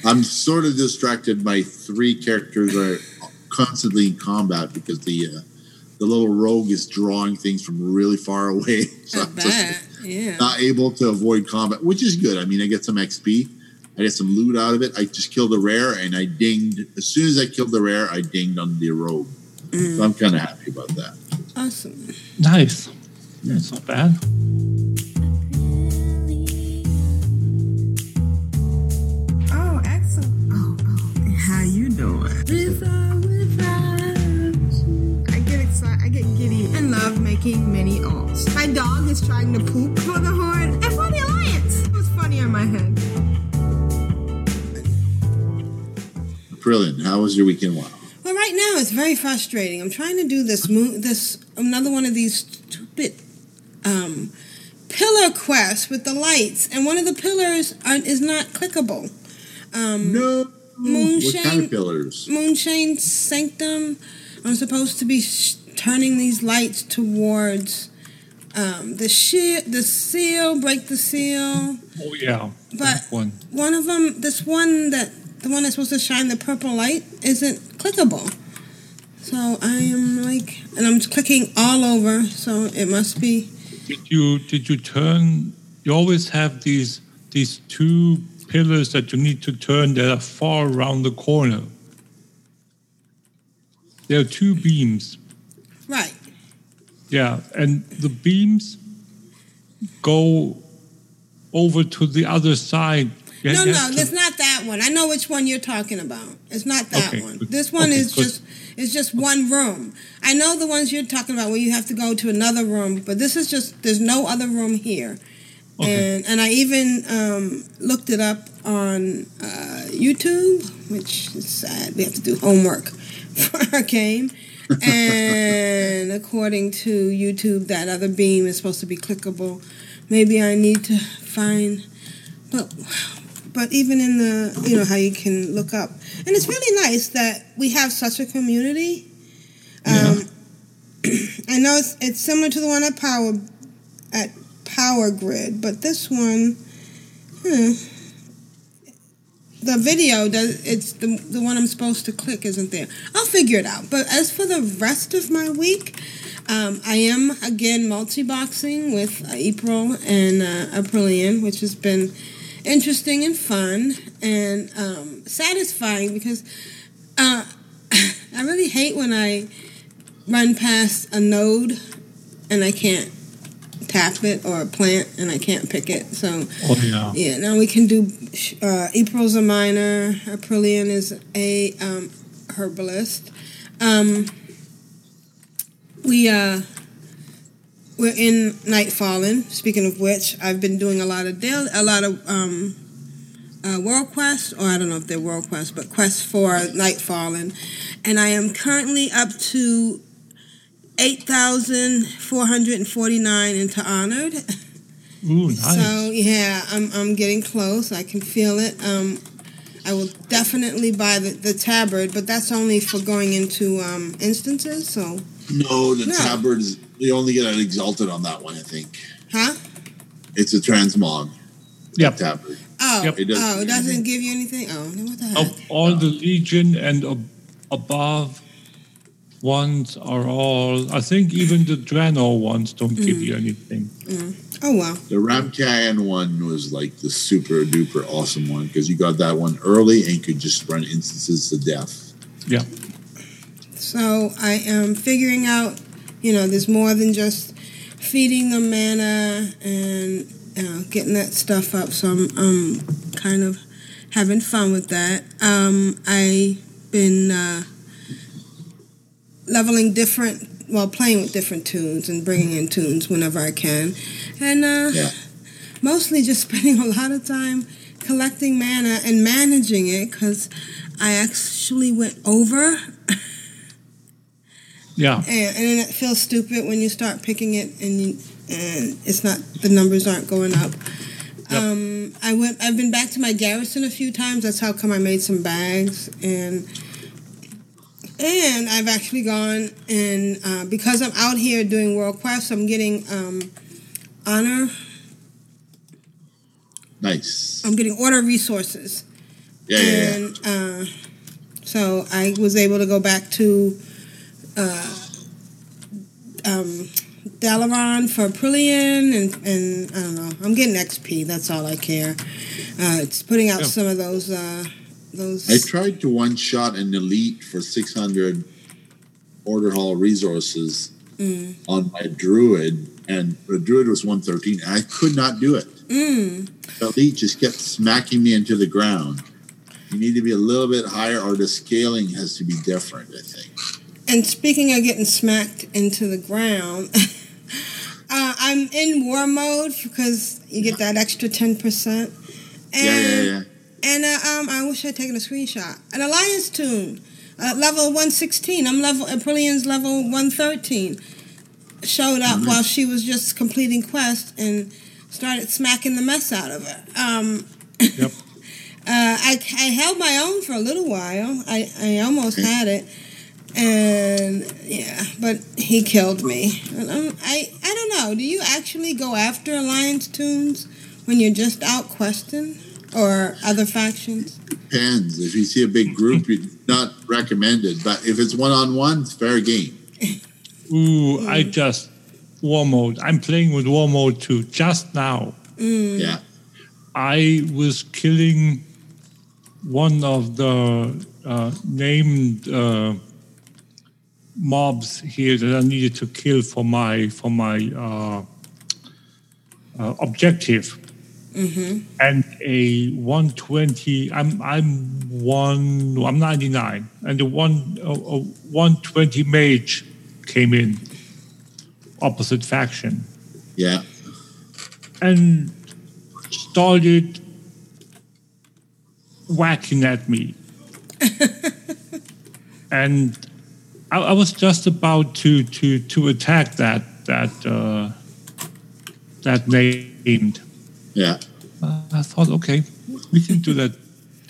I'm sort of distracted. My three characters are constantly in combat because the uh, the little rogue is drawing things from really far away. So I I'm just. Yeah. not able to avoid combat, which is good. I mean, I get some XP. I got some loot out of it. I just killed a rare and I dinged. As soon as I killed the rare, I dinged on the rogue. So I'm kind of happy about that. Awesome. Nice. That's not bad. Oh, excellent. Oh, oh. How you doing? I get excited. I get giddy and love making mini alts. My dog is trying to poop for the Horde and for the Alliance. It was funny on my head. Brilliant. How was your weekend? Wow. Well, right now it's very frustrating. I'm trying to do this mo- this another one of these stupid um, pillar quests with the lights, and one of the pillars are, is not clickable. Um, No. What kind Moonshine, of pillars? Moonshine Sanctum. I'm supposed to be sh- turning these lights towards um, the shi the seal, break the seal. Oh yeah. But one. one of them, this one that the one that's supposed to shine the purple light, isn't clickable. So I am like, and I'm clicking all over. So it must be. Did you did you turn? You always have these these two pillars that you need to turn that are far around the corner. There are two beams. Right. Yeah, and the beams go over to the other side. You No, no, to- it's not that one. I know which one you're talking about. It's not that Okay, one. This one Okay, is just it's just one room. I know the ones you're talking about where you have to go to another room, but this is just there's no other room here. Okay. And and I even um, looked it up on uh, YouTube, which is sad. We have to do homework for our game. and according to YouTube, that other beam is supposed to be clickable. Maybe I need to find, but but even in the you know how you can look up, and it's really nice that we have such a community. Um, I know it's, it's similar to the one at Power at Power Grid, but this one, hmm, the video does it's the the one I'm supposed to click isn't there. I'll figure it out. But as for the rest of my week, um, I am again multi-boxing with uh, April and uh, Aprillian, which has been interesting and fun and um, satisfying because uh, I really hate when I run past a node and I can't tap it or a plant and I can't pick it. So Oh yeah. yeah, now we can do. Uh, April's a miner. Aprillian is a um, herbalist. Um, we uh, we're in Nightfallen. Speaking of which, I've been doing a lot of daily, a lot of um, uh, World quests, or I don't know if they're World quests, but quests for Nightfallen, and I am currently up to eight thousand four hundred and forty nine into honored. Ooh, nice. So yeah, I'm I'm getting close. I can feel it. Um, I will definitely buy the, the tabard, but that's only for going into um, instances. So, No, the No. tabard is you only get an exalted on that one. I think huh? it's a transmog. Yep. Tabard. Oh, Yep. It doesn't oh, it doesn't anything. give you anything. Oh, then what the heck? Of all the Legion and ab- above ones are all. I think even the Draenor ones don't give Mm. you anything. Oh wow! The Ramkahen one was like the super duper awesome one because you got that one early and could just run instances to death. Yeah. So I am figuring out. You know, there's more than just feeding them mana and you know, getting that stuff up. So I'm, I'm kind of having fun with that. Um, I've been uh, leveling different, well, playing with different tunes and bringing in tunes whenever I can, and uh, Yeah. mostly just spending a lot of time collecting mana and managing it because I actually went over Yeah. and, and it feels stupid when you start picking it and you, and it's not the numbers aren't going up. Yep. Um, I went. I've been back to my garrison a few times. That's how come I made some bags and and I've actually gone and uh, because I'm out here doing world quests, I'm getting um, honor. Nice. I'm getting order resources. Yeah, yeah, yeah. and uh, so I was able to go back to uh, um, Dalaran for Prillian, and, and I don't know. I'm getting XP. That's all I care. Uh, it's putting out Yeah. some of those uh, those. I tried to one shot an elite for 600 order hall resources mm, on my druid, and the druid was 113, and I could not do it. mm, The elite just kept smacking me into the ground. You need to be a little bit higher, or the scaling has to be different. I think. And speaking of getting smacked into the ground. Uh, I'm in war mode because you get that extra ten percent. Yeah, yeah, yeah. And uh, um, I wish I'd taken a screenshot. An Alliance tune, uh, level 116. I'm level, Aprillian's level 113. Showed up while she was just completing quest and started smacking the mess out of her. Um, Yep. uh, I, I held my own for a little while. I, I almost had it. And yeah, but he killed me. And I'm, I, I don't know. Do you actually go after Alliance tunes when you're just out questing? Or other factions? Depends. If you see a big group, it's not recommended. But if it's one on one, it's fair game. Ooh, I just war mode. I'm playing with war mode too. Just now, Mm. Yeah. I was killing one of the uh, named uh, mobs here that I needed to kill for my for my uh, uh, objective. And a 120. I'm I'm one. I'm 99, and the one uh, uh, 120 mage came in, opposite faction Yeah. and started whacking at me. and I, I was just about to to to attack that that uh, that named. Yeah. Uh, I thought, okay, we can do that.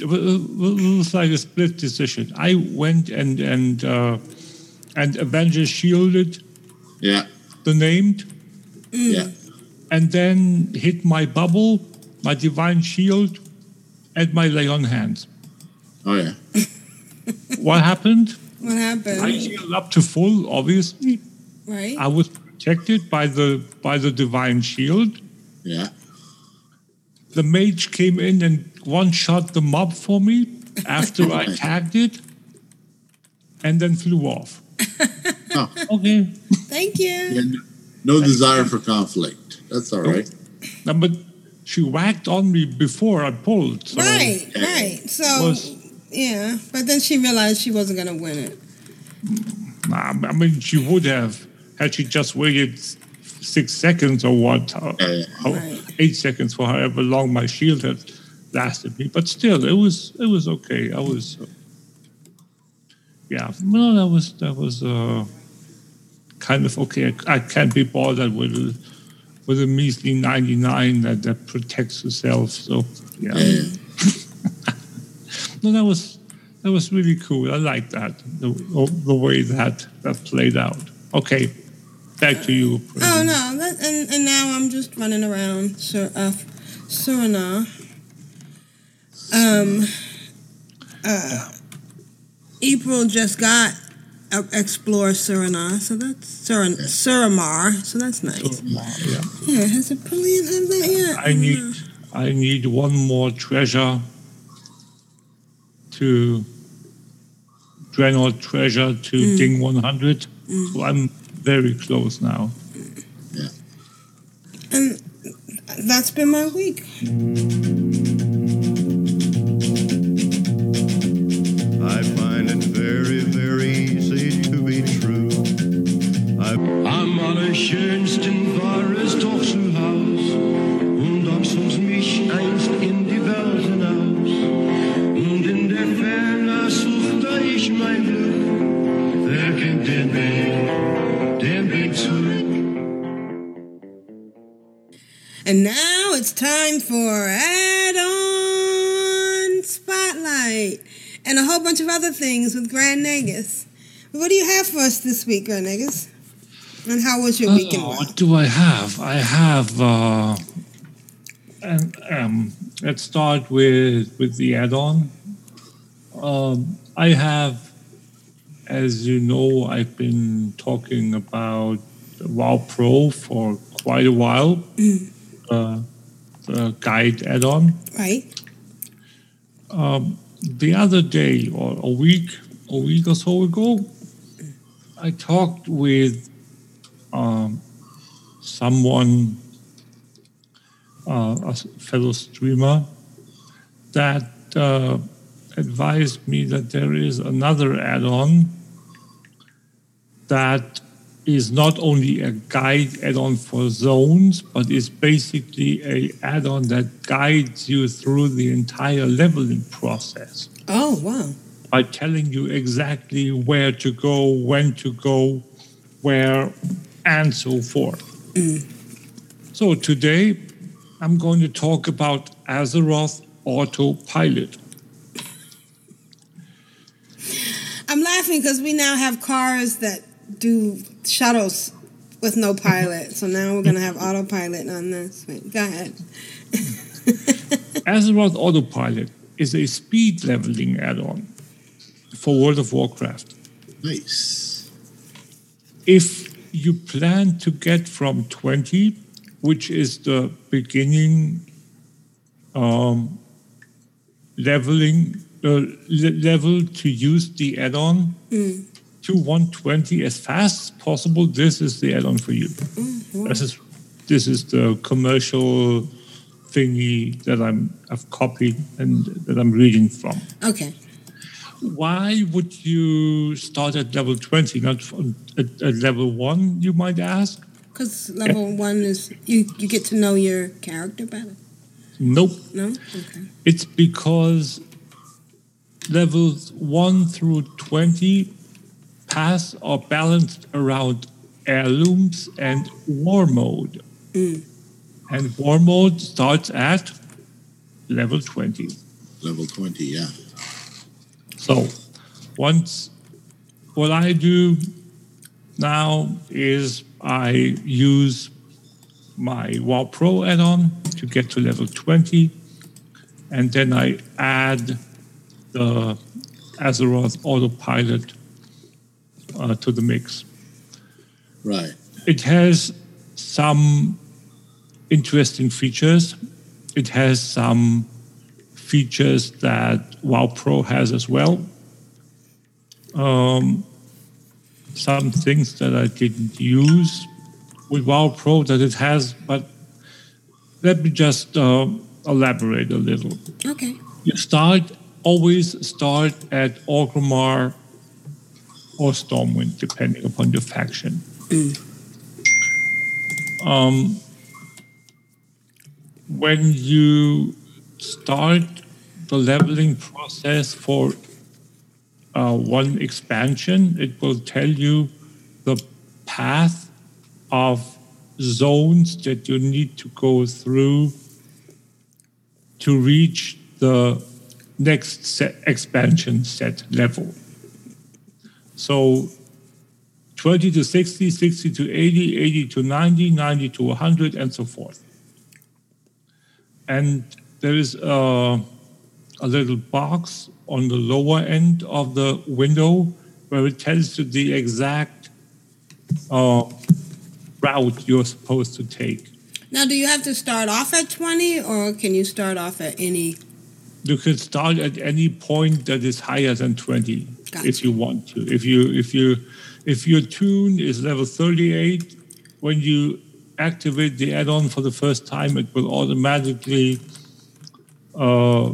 It was like a split decision. I went and and uh, and Avengers shielded Yeah. the named, Yeah. and then hit my bubble, my divine shield, and my lay on hands. Oh yeah. What happened? What happened? I healed up to full, obviously. right? I was protected by the by the divine shield. Yeah. The mage came in and one shot the mob for me after I tagged it, and then flew off. Oh. Okay. Thank you. Yeah, no, no desire for conflict. That's all right. No, but she whacked on me before I pulled. So right, right. So, was- yeah, but then she realized she wasn't going to win it. I mean, she would have had she just waited six seconds or what, uh, Right. eight seconds for however long my shield had lasted me. But still, it was it was okay. I was, uh, yeah, no, that was that was uh, kind of okay. I, I can't be bothered with a, with a measly ninety nine that that protects herself. So yeah. Yeah. No, that was that was really cool. I like that the, the way that that played out. Okay, back to you. Oh, no. That, and, and now I'm just running around Sur, uh, Suriname. Um, uh, April just got uh, Explore Suriname, so that's Surin, Suramar, so that's nice. Yeah. Yeah, has it brilliant have that yet? I need I need one more treasure to Dreadnought treasure to Mm. Ding 100. So I'm very close now. And that's been my week. I find it very, very easy to be true. I Am allerschönsten war es doch zu Haus time for add-on spotlight and a whole bunch of other things with Grand Nagus. What do you have for us this week, Grand Nagus? And how was your weekend? Oh, what do I have? I have. Uh, and, um, let's start with with the add-on. Um, I have, as you know, I've been talking about WoW Pro for quite a while. Uh, the guide add-on. Right. Um, the other day, or a week, a week or so ago, I talked with um, someone, uh, a fellow streamer, that uh, advised me that there is another add-on that is not only a guide add-on for zones, but is basically a add-on that guides you through the entire leveling process Oh, wow. by telling you exactly where to go, when to go, where, and so forth. Mm. So today, I'm going to talk about Azeroth Autopilot. I'm laughing because we now have cars that do shuttles with no pilot. So now we're going to have autopilot on this. Wait, go ahead. Azeroth Autopilot is a speed leveling add-on for World of Warcraft. Nice. If you plan to get from 20, which is the beginning um, leveling uh, le- level to use the add-on to 120 as fast as possible, this is the add-on for you. Mm-hmm. This is this is the commercial thingy that I'm I've copied and that I'm reading from. Okay. Why would you start at level 20, not from- at, at level 1, you might ask? Because level one is you, you get to know your character better. Nope. No? Okay. It's because levels 1 through 20 pass are balanced around heirlooms and war mode. Mm. And war mode starts at level 20. Level 20, yeah. So once what I do now is I use my WoW Pro add-on to get to level 20, and then I add the Azeroth autopilot uh, to the mix. Right. It has some interesting features. It has some features that WoW Pro has as well. Um, some things that I didn't use with WoW Pro that it has, but let me just uh, elaborate a little. Okay. You start always start at Orgrimmar or Stormwind, depending upon your faction. Um, when you start the leveling process for uh, one expansion, it will tell you the path of zones that you need to go through to reach the next set expansion set level. So 20 to 60, 60 to 80, 80 to 90, 90 to 100, and so forth. And there is a, a little box on the lower end of the window where it tells you the exact uh, route you're supposed to take. Now, do you have to start off at 20 or can you start off at any? You can start at any point that is higher than 20 if you want to. If you if you if your tune is level 38, when you activate the add-on for the first time, it will automatically uh,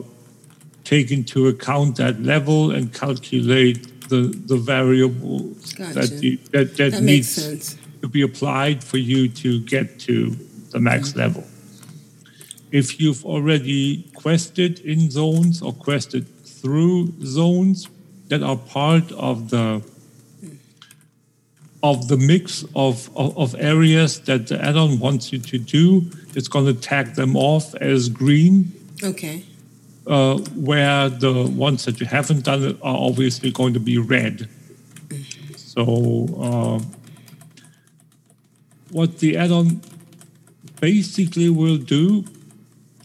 take into account that level and calculate the the variables Gotcha. that you, that, that, That needs to be applied for you to get to the max level. If you've already quested in zones or quested through zones that are part of the of the mix of, of, of areas that the add-on wants you to do, it's going to tag them off as green Okay. uh, where the ones that you haven't done it are obviously going to be red. So, uh, what the add-on basically will do,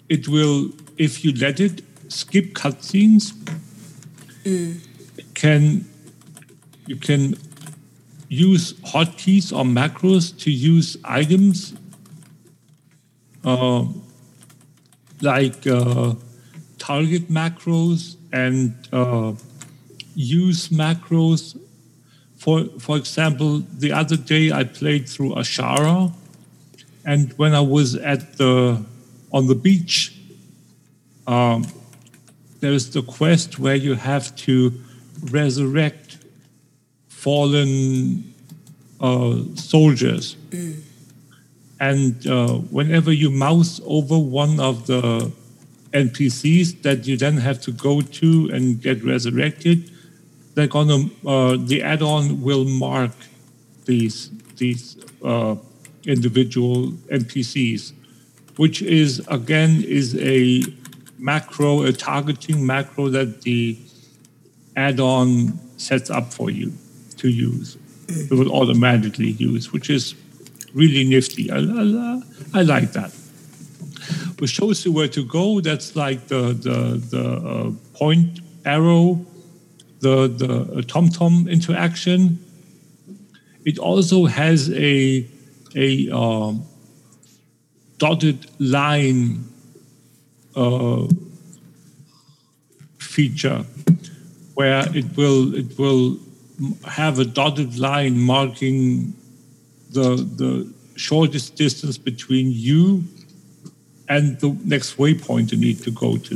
it will, if you let it, skip cutscenes. It can you can use hotkeys or macros to use items uh, like uh, target macros and uh, use macros. For for example, the other day I played through Azshara, and when I was at the on the beach, um, there's the quest where you have to resurrect fallen uh, soldiers. And uh, whenever you mouse over one of the NPCs that you then have to go to and get resurrected, they're gonna uh, the add-on will mark these these uh, individual NPCs, which is again is a macro, a targeting macro that the add-on sets up for you to use. It will automatically use, which is really nifty. I, I, I like that. Which shows you where to go. That's like the the the uh, point arrow, the the uh, TomTom interaction. It also has a a um, dotted line uh, feature where it will it will have a dotted line marking the the shortest distance between you and the next waypoint you need to go to,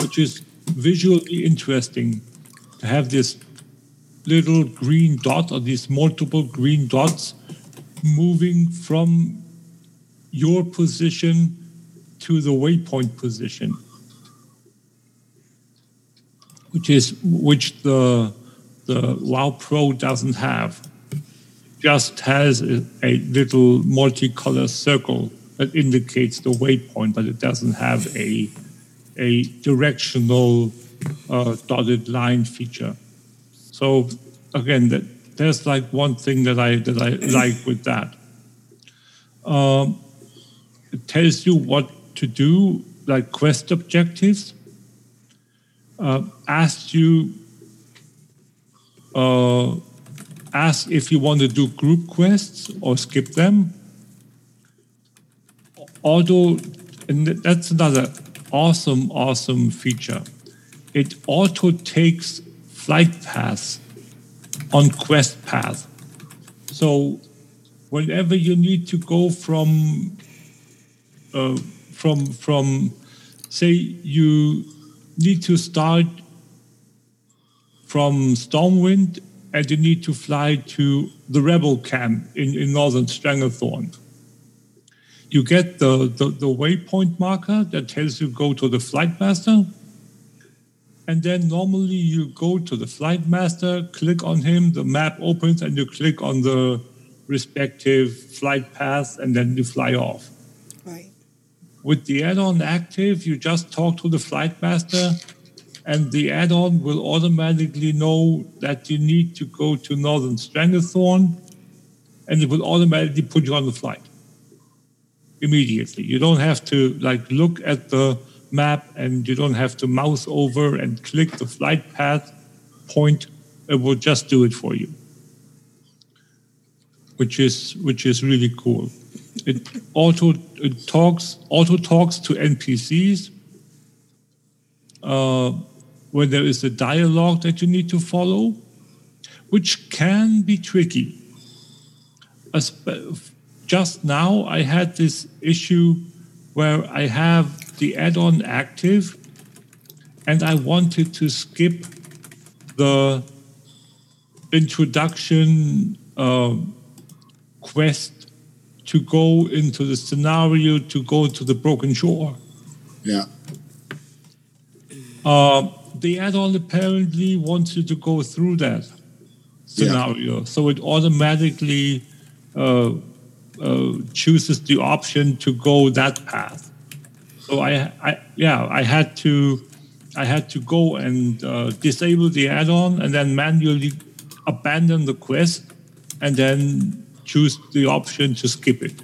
which is visually interesting to have this little green dot or these multiple green dots moving from your position to the waypoint position, which is which the the WoW Pro doesn't have. Just has a, a little multicolor circle that indicates the waypoint, but it doesn't have a a directional uh, dotted line feature. So again, that, there's like one thing that I that I like with that. Um, it tells you what to do, like quest objectives. Uh, asks you uh, ask if you want to do group quests or skip them. Auto, and that's another awesome, awesome feature. It auto takes flight paths on quest path. So whenever you need to go from uh, from from say you need to start from Stormwind and you need to fly to the rebel camp in, in northern Stranglethorn. You get the, the, the waypoint marker that tells you go to the flight master. And then normally you go to the flight master, click on him, the map opens, and you click on the respective flight path, and then you fly off. With the add-on active, you just talk to the flight master, and the add-on will automatically know that you need to go to Northern Stranglethorn, and it will automatically put you on the flight immediately. You don't have to like look at the map, and you don't have to mouse over and click the flight path point. It will just do it for you, which is which is really cool. It auto it talks auto talks to NPCs. Uh, when there is a dialogue that you need to follow, which can be tricky. Aspe- Just now, I had this issue where I have the add on active and I wanted to skip the introduction uh, quest to go into the scenario to go to the broken shore. Yeah. Uh, the add-on apparently wants you to go through that scenario, so it automatically uh, uh, chooses the option to go that path. So I, I, yeah, I had to, I had to go and uh, disable the add-on and then manually abandon the quest, and then choose the option to skip it.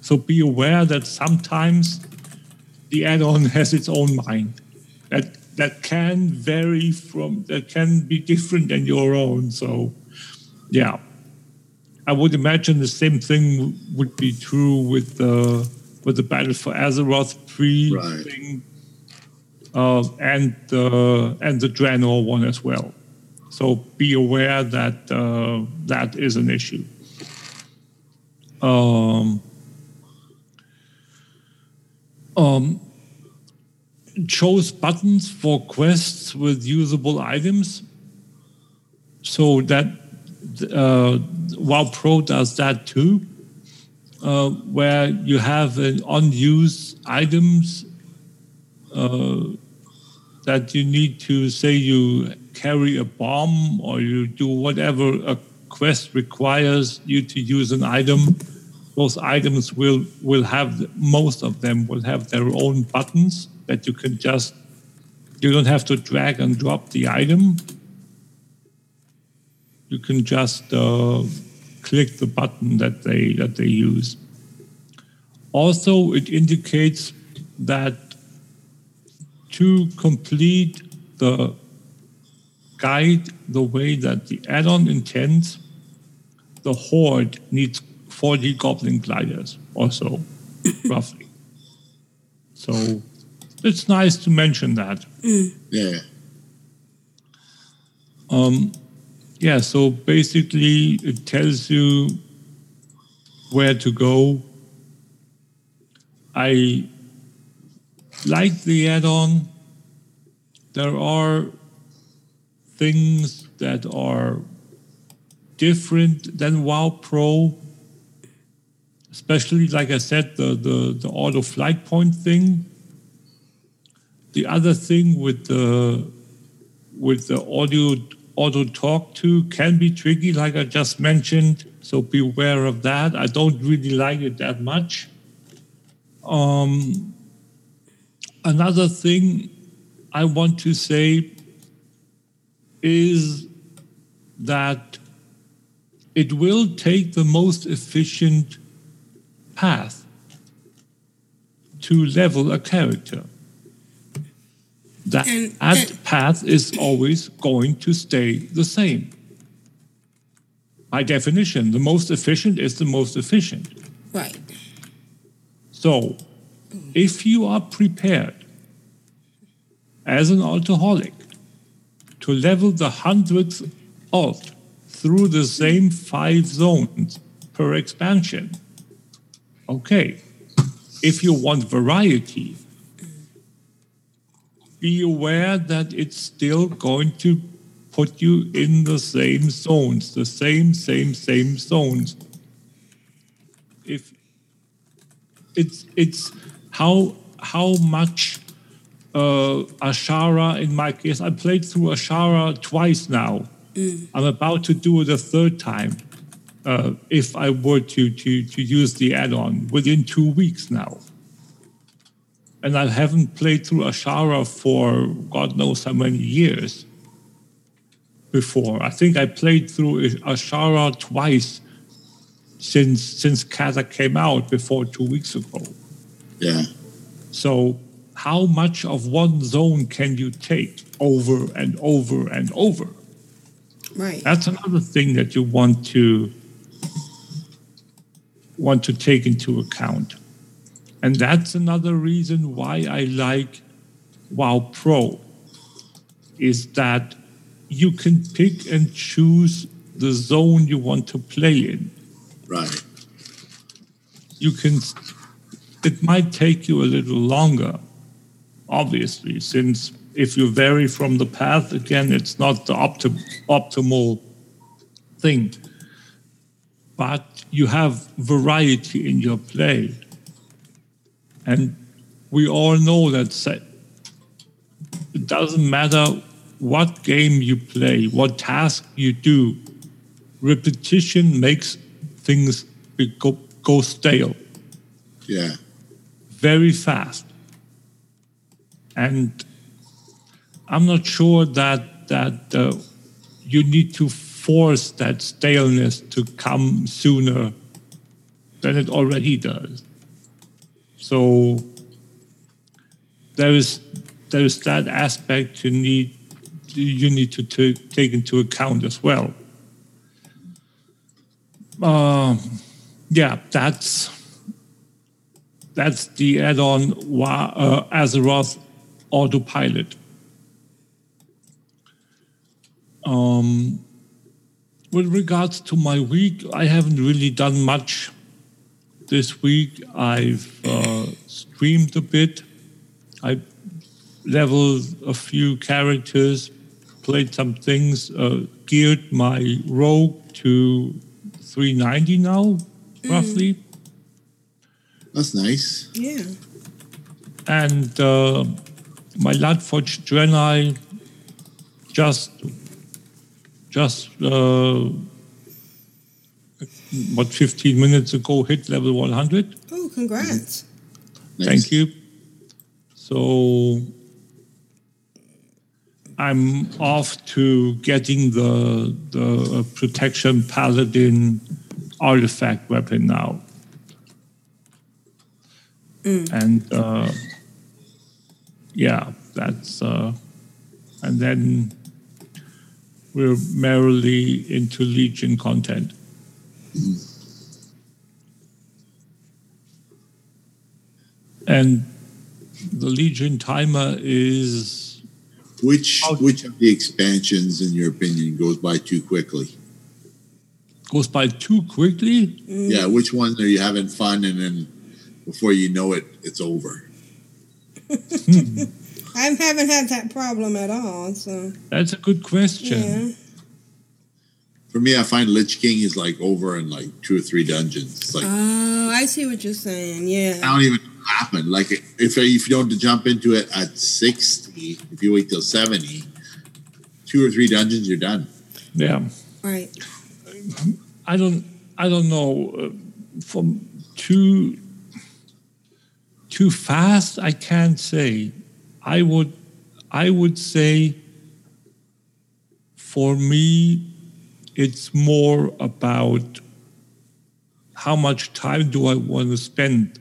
So be aware that sometimes the add-on has its own mind. That that can vary from that can be different than your own. So, yeah, I would imagine the same thing would be true with the with the Battle for Azeroth pre Right. thing, uh, and the and the Draenor one as well. So be aware that uh, that is an issue. Um, um, chose buttons for quests with usable items. So that uh, WoW Pro does that too, uh, where you have an unused items uh, that you need to say you carry a bomb or you do whatever a quest requires you to use an item. Those items will will have most of them will have their own buttons that you can just you don't have to drag and drop the item. You can just uh, click the button that they that they use. Also, it indicates that to complete the guide the way that the add-on intends, the horde needs 40 goblin gliders or so, roughly. So it's nice to mention that. Yeah. Um, yeah, so basically it tells you where to go. I like the add-on. There are things that are different than WoW Pro, especially like I said, the the, the auto flight point thing. The other thing with the with the audio auto talk to can be tricky, like I just mentioned. So beware of that. I don't really like it that much. Um, another thing I want to say is that it will take the most efficient path to level a character. That, And- that path is always going to stay the same. By definition, the most efficient is the most efficient. Right. So, if you are prepared as an alcoholic to level the hundredth alt through the same five zones per expansion, okay. If you want variety, be aware that it's still going to put you in the same zones, the same, same, same zones. If it's it's how how much uh, Azshara in my case. I played through Azshara twice now. I'm about to do it a third time. Uh, if I were to, to to use the add-on within two weeks now, and I haven't played through Azshara for God knows how many years before. I think I played through Azshara twice since since Kata came out before two weeks ago. Yeah. So how much of one zone can you take over and over and over? Right. That's another thing that you want to want to take into account. And that's another reason why I like WoW Pro is that you can pick and choose the zone you want to play in. Right. You can it might take you a little longer, obviously, since if you vary from the path, again, it's not the optim- optimal thing. But you have variety in your play. And we all know that it doesn't matter what game you play, what task you do, repetition makes things go, go stale Yeah. very fast. And I'm not sure that that uh, you need to force that staleness to come sooner than it already does. So there is there is that aspect you need you need to, take into account as well. Um, yeah, that's that's the add-on uh, Azeroth Autopilot. Um, with regards to my week, I haven't really done much this week. I've uh, streamed a bit. I leveled a few characters, played some things, uh, geared my rogue to 390 now, roughly. That's nice. Yeah. and uh, my Lightforged Draenei just just uh, what 15 minutes ago hit level 100 Oh, congrats. thank you. So i'm off to getting the the protection paladin artifact weapon now. And uh, yeah, that's uh, and then we're merrily into Legion content. And the Legion timer is Which which of the expansions, in your opinion, goes by too quickly? goes by too quickly. Yeah, which one are you having fun and then before you know it, it's over? I haven't had that problem at all. So That's a good question. yeah. For me, I find Lich King is like over in like two or three dungeons. It's like Oh, I see what you're saying. Yeah. I don't even happen. Like if if you don't jump into it at sixty, if you wait till seventy, two or three dungeons, you're done. Yeah. Right. I don't I don't know uh, from too too fast, I can't say. I would, I would say, for me, it's more about how much time do I want to spend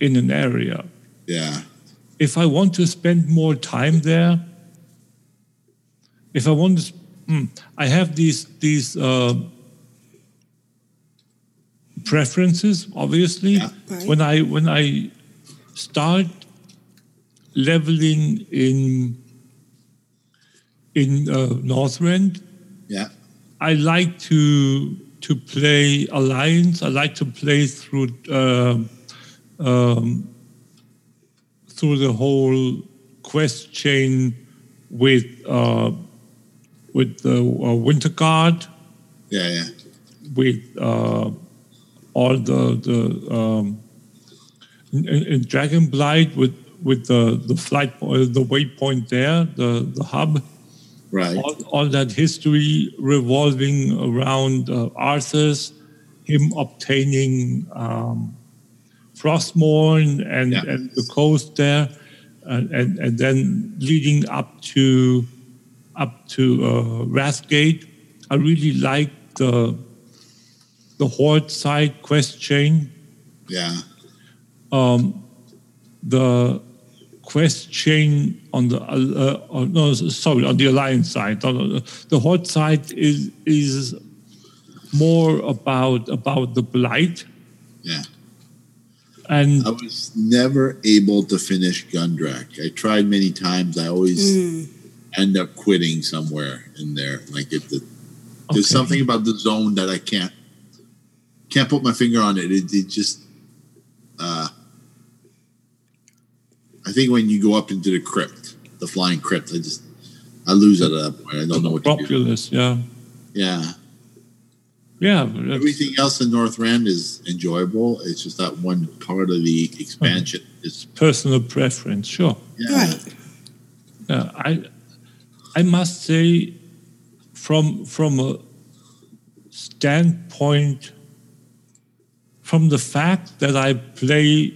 in an area. Yeah. If I want to spend more time there, if I want to, mm, I have these these uh, preferences. Obviously, Right. when I when I start leveling in in uh, Northrend, Yeah. I like to to play alliance. I like to play through uh, um, through the whole quest chain with uh, with the uh, Wintergarde, Yeah. Yeah. with uh, all the the um, in, in Dragon Blight with with the the flight po- the waypoint there, the the hub Right. all, all that history revolving around uh, Arthas's, him obtaining um, Frostmourne and, Yeah. and the coast there, and, and, and then leading up to up to uh, Wrathgate. I really like the the Horde side quest chain. Yeah. Um, the quest chain on the uh, uh, no sorry on the alliance side the horde side is is more about about the blight Yeah. and I was never able to finish Gundrak. I tried many times. I always end up quitting somewhere in there. Like it, the, there's Okay. something about the zone that I can't can't put my finger on it. It, it just. Uh, I think when you go up into the crypt, the flying crypt, I just I lose it at that point. I don't know what to do. yeah Yeah. yeah Everything else in Northrend is enjoyable. It's just that one part of the expansion is personal preference sure yeah, Right. Yeah, I I must say, from from a standpoint, from the fact that I play,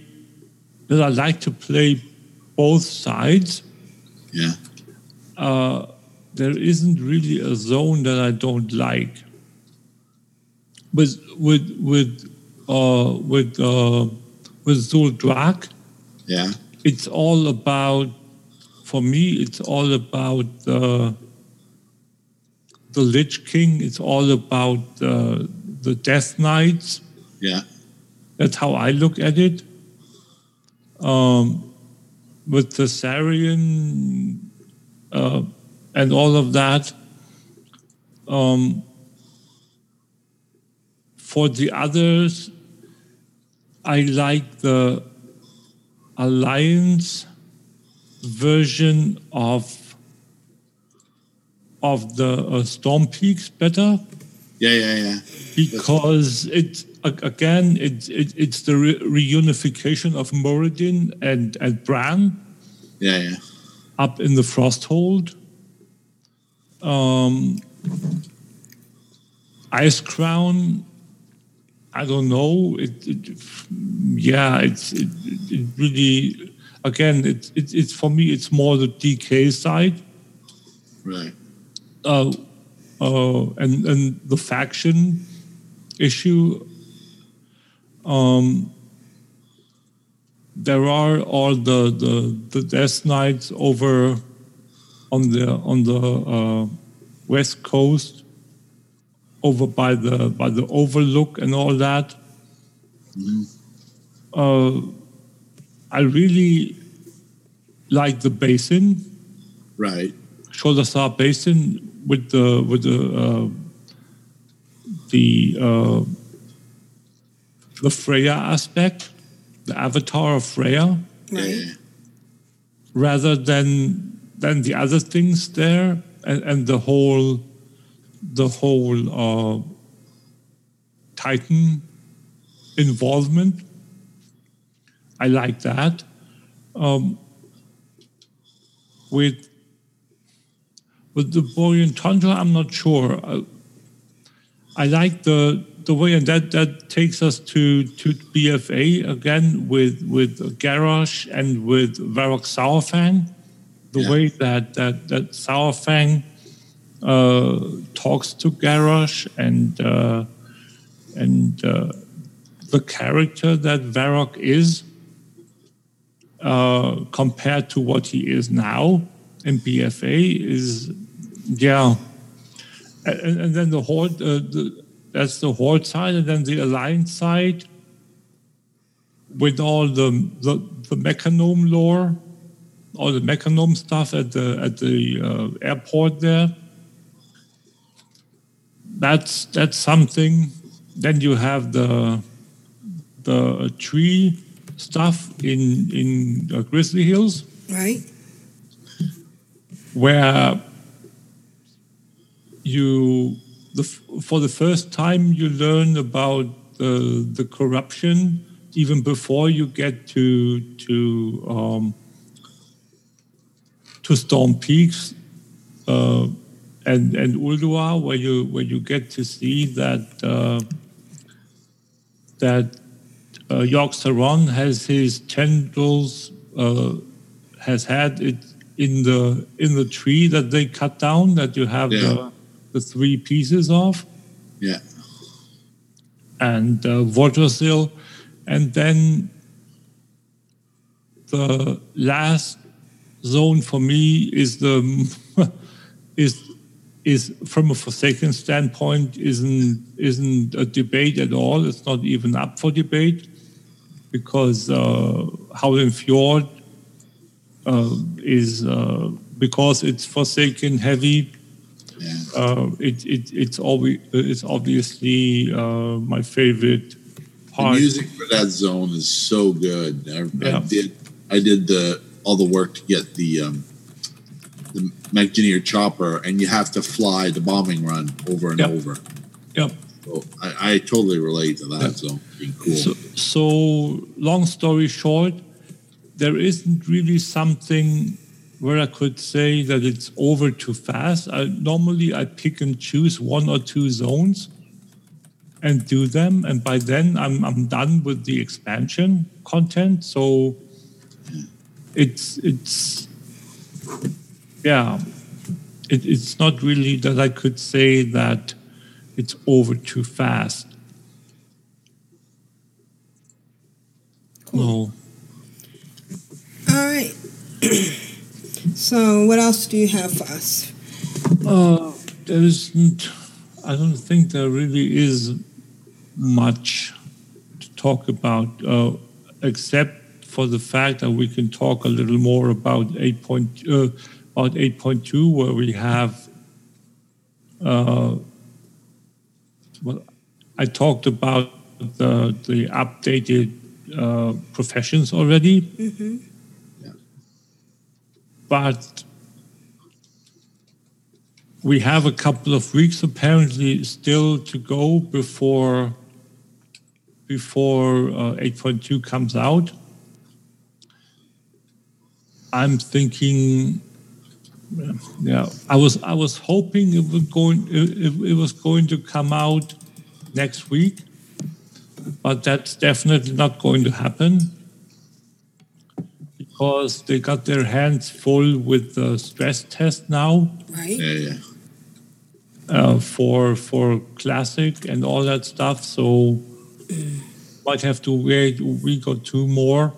that I like to play both sides, yeah, uh, there isn't really a zone that I don't like. With with with uh, with uh, with Zul'Drak, yeah, it's all about for me it's all about uh, the lich king. It's all about uh, the death knights. Yeah, that's how i look at it. Um, with Thassarian uh, and all of that um, for the others i like the alliance version of of the uh, Storm Peaks better yeah, yeah, yeah. because it's a- again it's it, it's the re- reunification of Muradin and and Brann Yeah, yeah. up in the Frosthold. Um, Icecrown, I don't know. It, it yeah, it's it, it really again it's it, it's for me it's more the DK side. Right. uh, uh, and and the faction issue. Um, there are all the the the Death knights over on the on the uh, west coast, over by the by the Overlook and all that. Uh, I really like the basin Right. Sholazar Basin with the with the uh, the uh, the Freya aspect, the avatar of Freya, Right. rather than than the other things there, and, and the whole the whole uh, Titan involvement. I like that. Um, with with the Borean Tundra, I'm not sure. Uh, I like the the way and that that takes us to to BFA again with with Garrosh and with Varok Saurfang. The Yeah. way that that that Saurfang uh, talks to Garrosh and uh, and uh, the character that Varok is uh, compared to what he is now in BFA is yeah and, and then the horde uh, the, that's the horde side and then the alliance side with all the the, the mechagnome lore all the mechagnome stuff at the at the uh, airport there. That's that's something. Then you have the the tree stuff in in uh, grizzly hills. Right? where you the, for the first time you learn about the the corruption even before you get to to um, to Storm Peaks uh, and and Ulduar, where you where you get to see that uh, that uh, Yogg-Saron has his tendrils uh, has had it in the in the tree that they cut down that you have Yeah. the, the three pieces of Yeah. and uh, Vordrassil, and then the last zone for me is the is is from a Forsaken standpoint isn't isn't a debate at all. It's not even up for debate because uh, Howling Fjord uh, is uh, because it's Forsaken heavy. Yeah. Uh, it, it, it's, obvi- it's obviously uh, my favorite The music for that zone is so good. I, I did I did the all the work to get the um, the Mekgineer chopper, and you have to fly the bombing run over and Yep. over. Yep. So I, I totally relate to that zone being cool. So, so, long story short, there isn't really something where I could say that it's over too fast. I, normally, I pick and choose one or two zones and do them, and by then I'm I'm done with the expansion content. So it's it's yeah, it, it's not really that I could say that it's over too fast. No. All right. so, what else do you have for us? Uh, there isn't. I don't think there really is much to talk about, uh, except for the fact that we can talk a little more about eight point uh, about eight point two, where we have. Uh, well, I talked about the the updated uh, professions already, Mm-hmm. But we have a couple of weeks apparently still to go before before uh, 8.2 comes out. I'm thinking, yeah, I was I was hoping it was going it, it was going to come out next week, but that's definitely not going to happen because they got their hands full with the stress test now Right? yeah, yeah. uh, for for classic and all that stuff. So might have to wait a week or two more.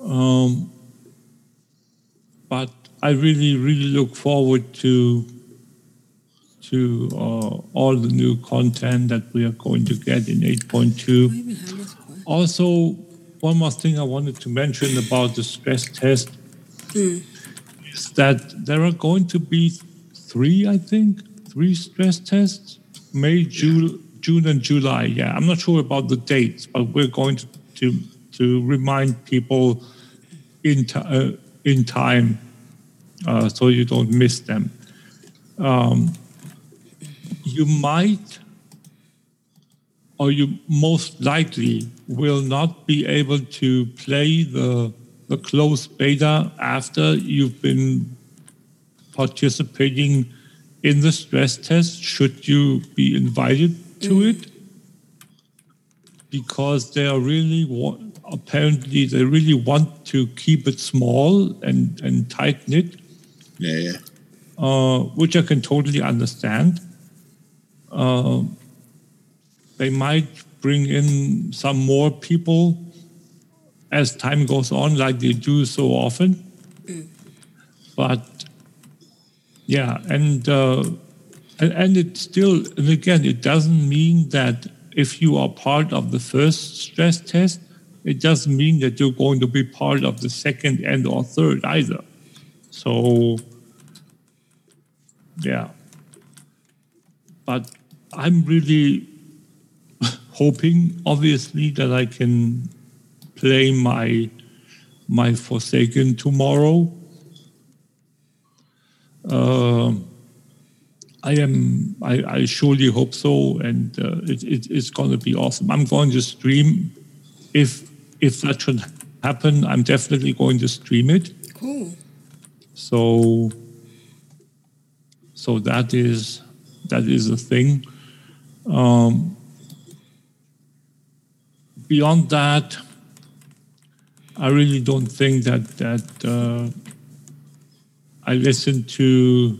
Um, but I really, really look forward to to uh, all the new content that we are going to get in 8.2. Also, one more thing I wanted to mention about the stress test is that there are going to be three, I think, three stress tests May, June, June, and July. Yeah, I'm not sure about the dates, but we're going to to, to remind people in ti uh, in time uh, so you don't miss them. Um, you might, or you most likely will not be able to play the the closed beta after you've been participating in the stress test should you be invited to it because they are really apparently they really want to keep it small and and tight knit, Yeah, yeah. uh, which I can totally understand. Uh, they might bring in some more people as time goes on, like they do so often. But yeah, and uh, and, and it still, and again, it doesn't mean that if you are part of the first stress test, it doesn't mean that you're going to be part of the second and or third either. So, yeah. But I'm really hoping, obviously, that I can play my my Forsaken tomorrow. Um I am. I, I surely hope so, and uh, it, it, it's going to be awesome. I'm going to stream. If if that should happen, I'm definitely going to stream it. Cool. So so that is that is a thing. Um, beyond that, I really don't think that that uh, I listen to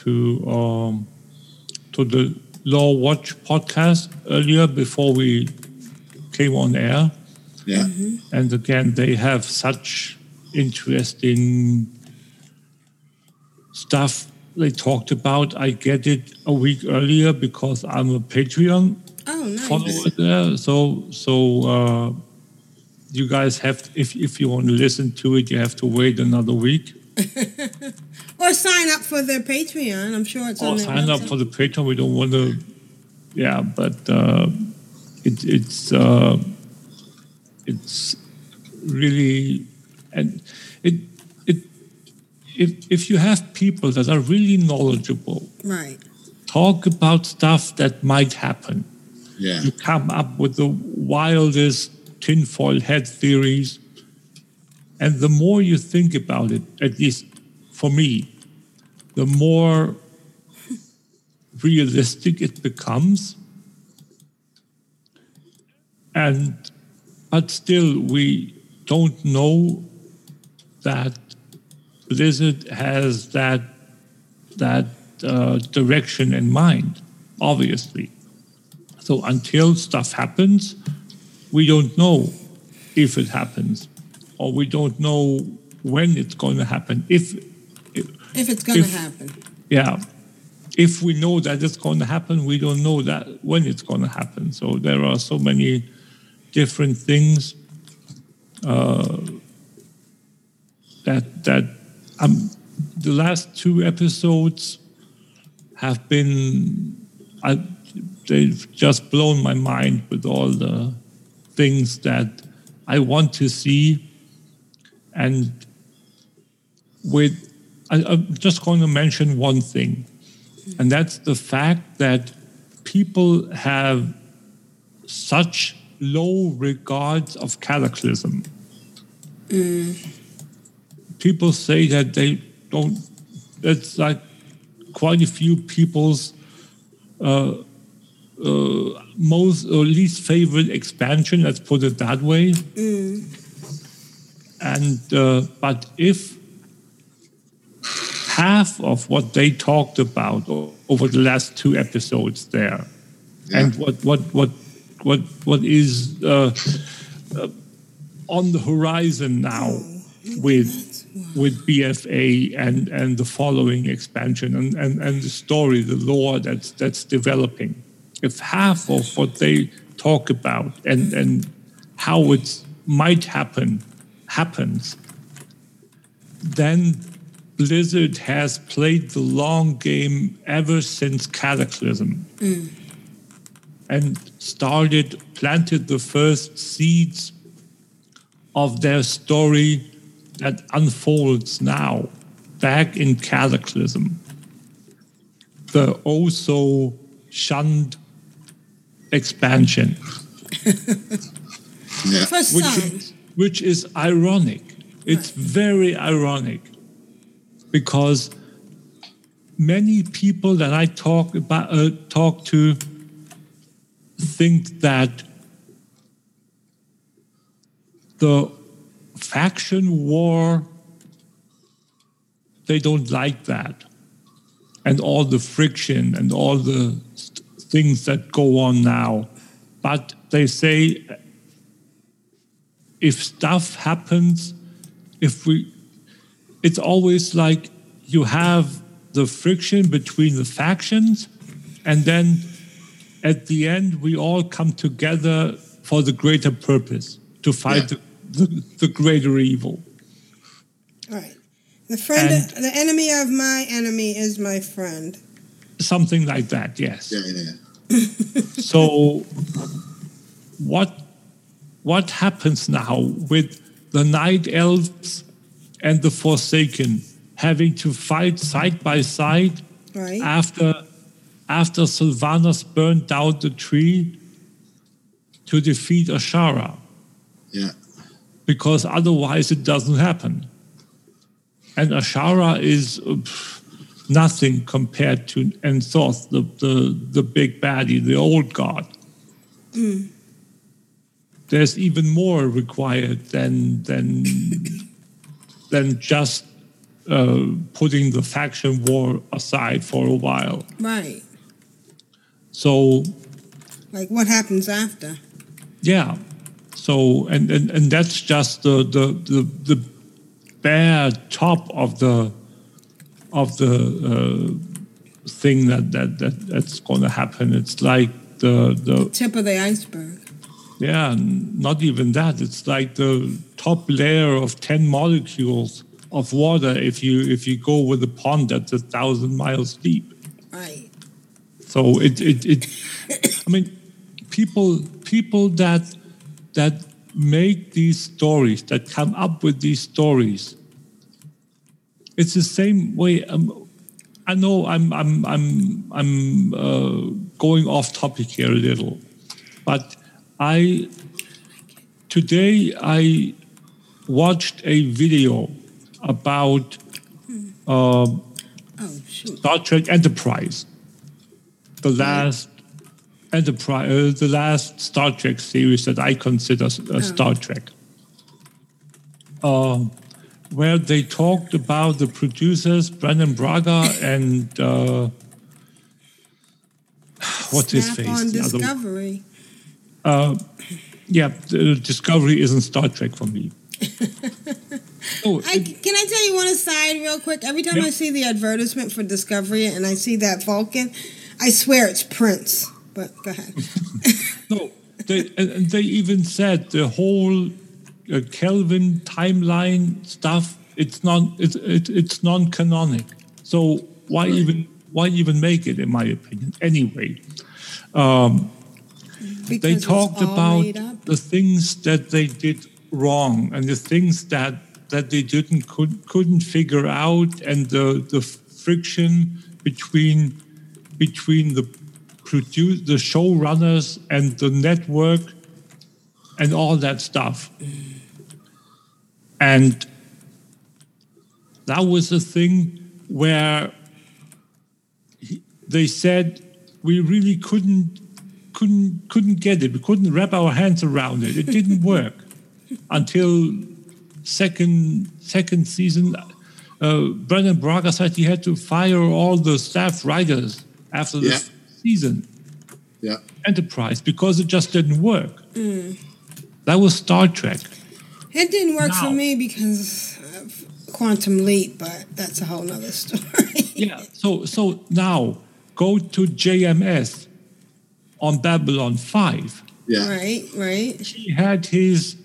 to um, to the Lorewatch podcast earlier before we came on air. Yeah. And again, they have such interesting stuff they talked about. I get it a week earlier because I'm a Patreon Oh, nice. follower there. So, so uh, you guys have, if if you want to listen to it, you have to wait another week. Or sign up for their Patreon. I'm sure it's on Or their sign up for the Patreon. We don't want to, yeah, but uh, it, it's uh, it's really and it it if if you have people that are really knowledgeable, Right. talk about stuff that might happen. Yeah. You come up with the wildest tinfoil hat theories. And the more you think about it, at least for me, the more realistic it becomes. And but still we don't know that Blizzard has that that uh, direction in mind, obviously. So until stuff happens, we don't know if it happens, or we don't know when it's going to happen. If, if If it's going to happen. yeah, if we know that it's going to happen, we don't know that when it's going to happen. So there are so many different things uh, that that um, the last two episodes have been I, they've just blown my mind with all the things that I want to see and with I, I'm just going to mention one thing, and that's the fact that people have such low regards of cataclysm. People say that they don't. It's like quite a few people's uh, uh, most or least favorite expansion. Let's put it that way. And uh, but if half of what they talked about over the last two episodes there, and what what what what what is uh, uh, on the horizon now with with BFA and and the following expansion and and, and the story, the lore that's that's developing. If half of what they talk about and and how it might happen happens, then Blizzard has played the long game ever since Cataclysm mm. and started, planted the first seeds of their story that unfolds now back in Cataclysm. The oh so shunned expansion. For which some. is, which is ironic. It's very ironic because many people that I talk about uh, talk to think that the faction war, they don't like that. And all the friction and all the st- things that go on now. But they say if stuff happens, if we, it's always like you have the friction between the factions, and then at the end, we all come together for the greater purpose to fight the, the, the greater evil. Right. The friend, And- the enemy of my enemy is my friend. Something like that, yes. Yeah, yeah. So what what happens now with the night elves and the forsaken having to fight side by side Right. after after Sylvanas burned down the tree to defeat Azshara Yeah. because otherwise it doesn't happen. And Azshara is uh, pff, nothing compared to N'Zoth, the, the, the big baddie, the old god. Mm. There's even more required than than than just uh, putting the faction war aside for a while. Right. So Like what happens after? Yeah. So and and, and that's just the, the the the bare top of the of the uh, thing that, that that that's going to happen. It's like the the Tip of the iceberg. yeah, not even that. It's like the top layer of ten molecules of water. If you if you go with a pond that's a thousand miles deep. Right. So it, it, it I mean, people people that that make these stories, that come up with these stories, it's the same way. Um, I know I'm I'm I'm I'm uh, going off topic here a little, but I today I watched a video about uh, Star Trek Enterprise. The last Enterprise, uh, the last Star Trek series that I consider uh, Star Trek, uh, where they talked about the producers Brannon Braga and uh, what's his face? on The Discovery. uh, yeah, the Discovery isn't Star Trek for me. oh, I, can I tell you one aside real quick? Every time Yeah. I see the advertisement for Discovery and I see that Vulcan, I swear it's Prince. But go ahead. No, they, they even said the whole uh, Kelvin timeline stuff. It's non it's it, it's non-canonic. So why even why even make it? In my opinion, anyway. Um, they talked about the things that they did wrong and the things that that they didn't could, couldn't figure out and the the friction between between the produce the showrunners and the network and all that stuff and that was a thing where he- they said we really couldn't couldn't couldn't get it we couldn't wrap our hands around it it didn't work until second second season uh, Brannon Braga said he had to fire all the staff writers after the Yeah. season Yeah. Enterprise because it just didn't work. Mm. That was Star Trek. It didn't work for me because of Quantum Leap, but that's a whole nother story. Yeah. So so now go to JMS on Babylon Five. Yeah. Right, right. He had his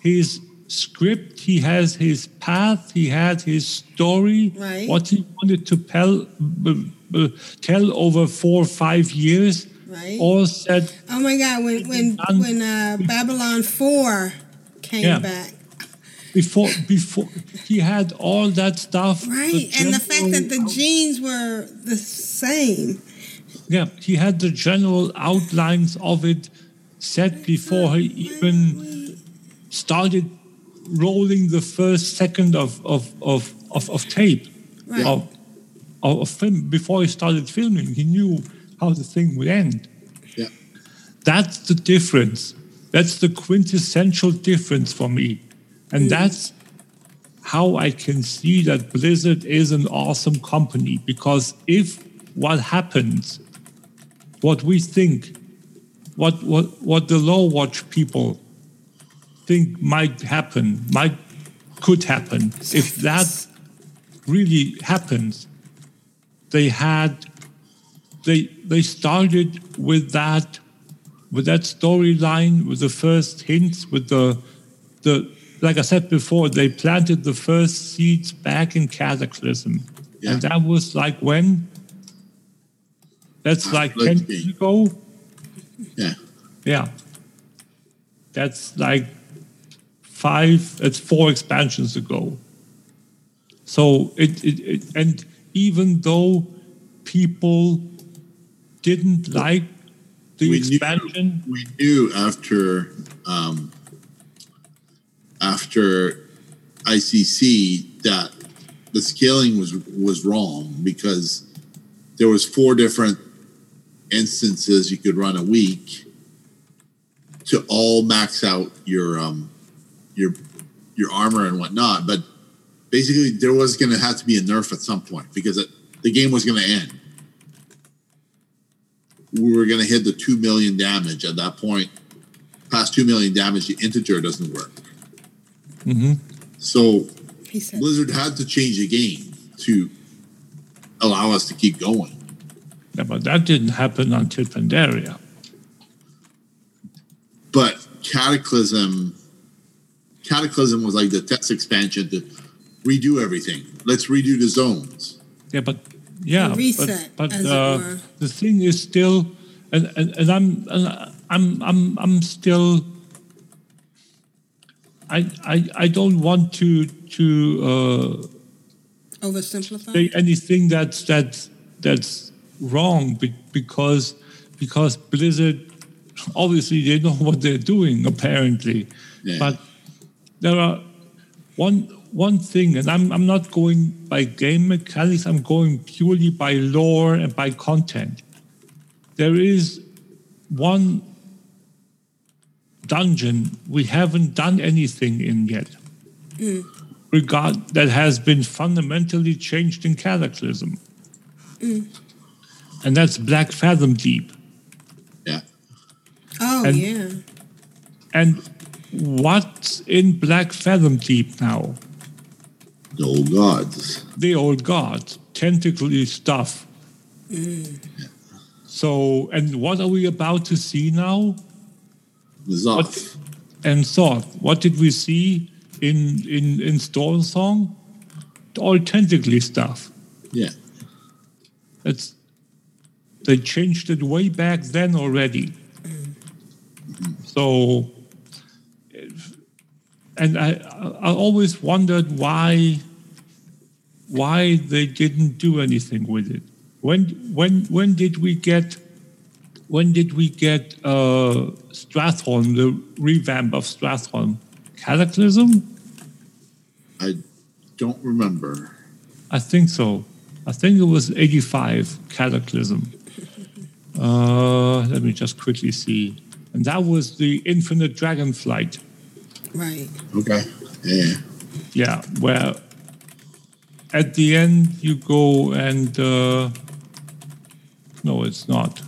his script. He has his path. He had his story. Right. What he wanted to tell b- b- tell over four or five years. Right. All said Oh my God! When when when uh, Babylon Four came Yeah. back, before before he had all that stuff. right, and the fact that the genes were the same. Yeah, he had the general outlines of it set before he even started rolling the first second of of of of, of tape Right. of, of of film before he started filming. He knew how the thing would end. Yeah. that's the difference. That's the quintessential difference for me. And mm. that's how I can see that Blizzard is an awesome company. Because if what happens, what we think, what what what the Lorewatch people think might happen, might could happen, if that really happens, they had they they started with that with that storyline, with the first hints, with the the like I said before, they planted the first seeds back in Cataclysm. Yeah. And that was like when? That's like 10 years ago? Yeah. Yeah. That's like five, it's four expansions ago. So it, it, it and even though people didn't like the We expansion, knew, we knew after um, after ICC that the scaling was was wrong because there was four different instances you could run a week to all max out your um, your your armor and whatnot, but basically there was going to have to be a nerf at some point because it, the game was going to end. We were going to hit the two million damage at that point. Past two million damage, the integer doesn't work. hmm So Blizzard had to change the game to allow us to keep going. yeah, but that didn't happen until Pandaria. But Cataclysm, Cataclysm was like the test expansion to redo everything. Let's redo the zones. Yeah, but yeah, A reset, but, but as it uh, were. The thing is still, and, and, and I'm and I'm I'm I'm still. I I I don't want to to uh, oversimplified. say anything that's that's that's wrong because because Blizzard obviously they know what they're doing apparently, Yeah. but there are one one thing, and I'm I'm not going by game mechanics. I'm going purely by lore and by content. There is one dungeon we haven't done anything in yet hmm. regard that has been fundamentally changed in Cataclysm, hmm. and that's Black Fathom Deep. Yeah. Oh And- yeah. And what's in Black Fathom Deep now? The old gods. The old gods, tentacly stuff. So, and what are we about to see now? Zoth. And Thoth. What did we see in in in Stormsong? All tentacly stuff. Yeah. That's they changed it way back then already. So, and I I always wondered why why they didn't do anything with it. When when when did we get when did we get uh, Stratholme, the revamp of Stratholme? Cataclysm? I don't remember. I think so. I think it was 85 Cataclysm. Uh, let me just quickly see. And that was the Infinite Dragonflight. Right. Okay. Yeah. Yeah, where at the end you go and. Uh, no, it's not.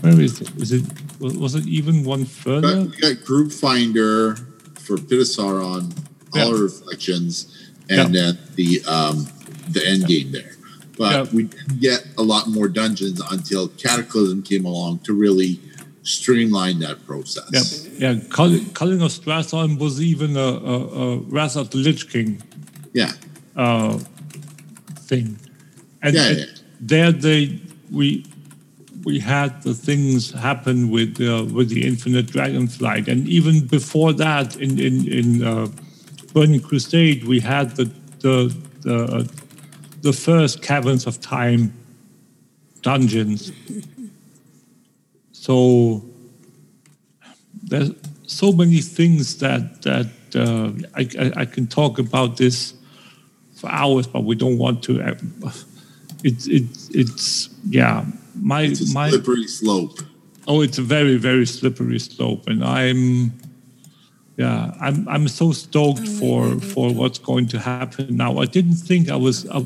Where is it? Is it was, it even one further? We got Group Finder for Pit of Saron, Yeah. all reflections, and Yeah. then the um, the end game there. But Yeah. we didn't get a lot more dungeons until Cataclysm came along to really streamline that process. Yeah, yeah. Culling, Culling of Stratholme was even a, a, a Wrath of the Lich King Yeah. Uh, thing, and, Yeah, yeah. there they we we had the things happen with uh, with the Infinite Dragonflight, and even before that, in in in uh, Burning Crusade, we had the the the the first Caverns of Time dungeons. So there's so many things that that uh, I, I I can talk about this for hours, but we don't want to. uh, It's it's it's yeah. My It's a my slippery slope. oh, it's a very very slippery slope, and I'm yeah, I'm I'm so stoked for for what's going to happen now. I didn't think I was uh,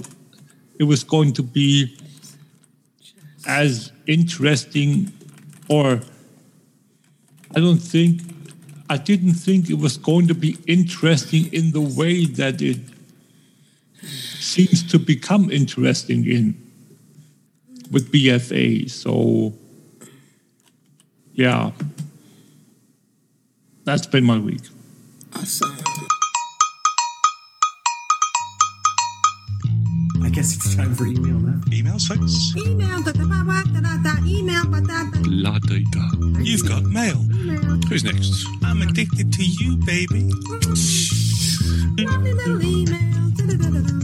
it was going to be as interesting, or I don't think I didn't think it was going to be interesting in the way that it seems to become interesting in with BFA. So yeah, that's been my week. Awesome. I guess it's time for email now. Emails, folks? Email, da, da, ba, ba, da, da, da, email, ba, da, da. La data. You've got mail. Who's next? I'm addicted to you, baby. Lovely little email. da, da, da, da, da.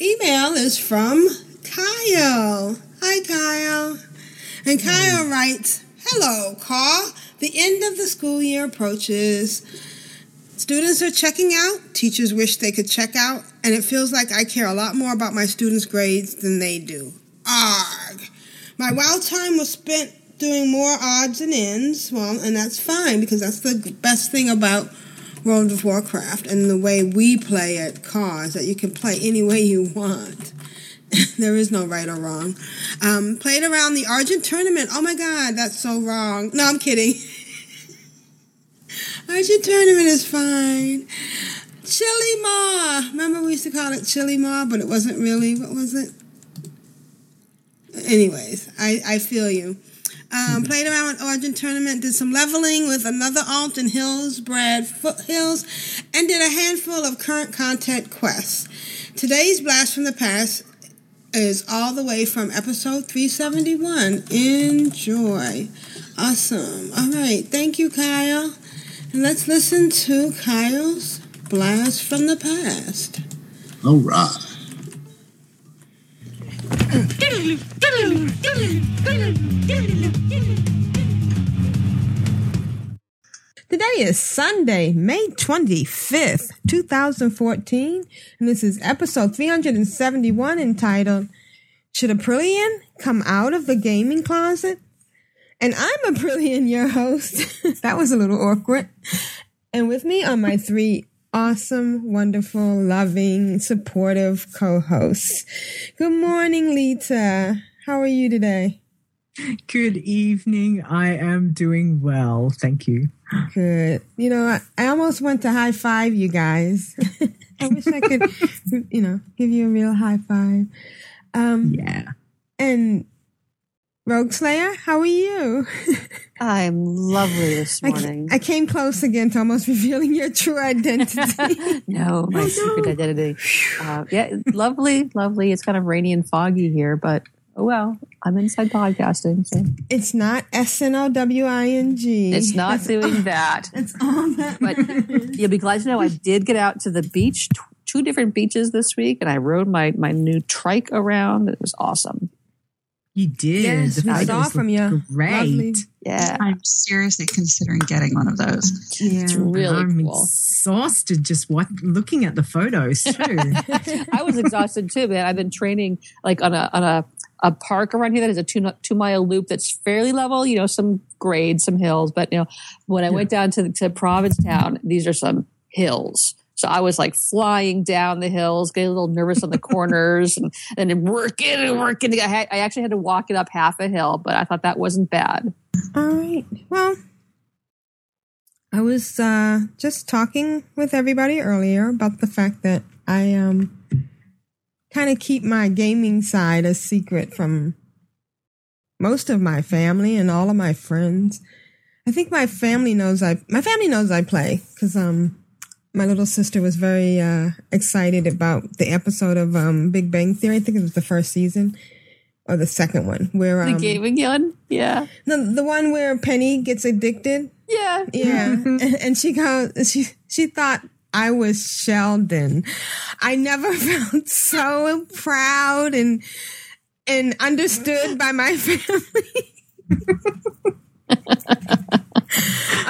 Email is from Kyle. Hi, Kyle. And hmm. Kyle writes, Hello, Carl. The end of the school year approaches. Students are checking out. Teachers wish they could check out. And it feels like I care a lot more about my students' grades than they do. Arg. My wild time was spent doing more odds and ends. Well, and that's fine because that's the best thing about World of Warcraft and the way we play at Cause that you can play any way you want. there is no right or wrong. Um, played around the Argent tournament. Oh my God, that's so wrong. No, I'm kidding. Argent tournament is fine. Chili Ma. Remember we used to call it Chili Ma, but it wasn't really. What was it? Anyways, I, I feel you. Um, played around with Argent Tournament, did some leveling with another alt in Hillsbrad Foothills, and did a handful of current content quests. Today's Blast from the Past is all the way from episode 371. Enjoy. Awesome. All right. Thank you, Kyle. And let's listen to Kyle's Blast from the Past. All right. Today is Sunday, May 25th, 2014, and this is episode 371 entitled Should Aprillian Come Out of the Gaming Closet? And I'm a Aprillian, your host. that was a little awkward. And with me are my three awesome, wonderful, loving, supportive co-hosts. Good morning, Lita. How are you today? Good evening. I am doing well. Thank you. Good. You know, I, I almost went to high five you guys. I wish I could, you know, give you a real high five. Um, yeah. And Rogue Slayer, how are you? I'm lovely this morning. I came close again to almost revealing your true identity. no, my secret identity. Uh, yeah, lovely, lovely. It's kind of rainy and foggy here, but oh well. I'm inside podcasting, so it's not S N O W I N G. it's not That's doing all- that. That's all that. But you'll be glad to know I did get out to the beach, t- two different beaches this week, and I rode my my new trike around. It was awesome. You did. Yes, The we saw look from you. Great. Lovely. Yeah, I'm seriously considering getting one of those. Yeah. it's really I'm cool. exhausted just what, looking at the photos too. I was exhausted too, man. I've been training like on a on a a park around here that is a two two mile loop that's fairly level. You know, some grades, some hills, but you know, when I went down to to Provincetown, these are some hills. So I was like flying down the hills, getting a little nervous on the corners, and and then working and working. I, had, I actually had to walk it up half a hill, but I thought that wasn't bad. All right. Well, I was uh, just talking with everybody earlier about the fact that I um kind of keep my gaming side a secret from most of my family and all of my friends. I think my family knows I my family knows I play because um my little sister was very uh, excited about the episode of um, Big Bang Theory. I think it was the first season or the second one where um, The gaming one, yeah, the the one where Penny gets addicted. yeah, Yeah, and, and she goes. She she thought I was Sheldon. I never felt so proud and and understood by my family.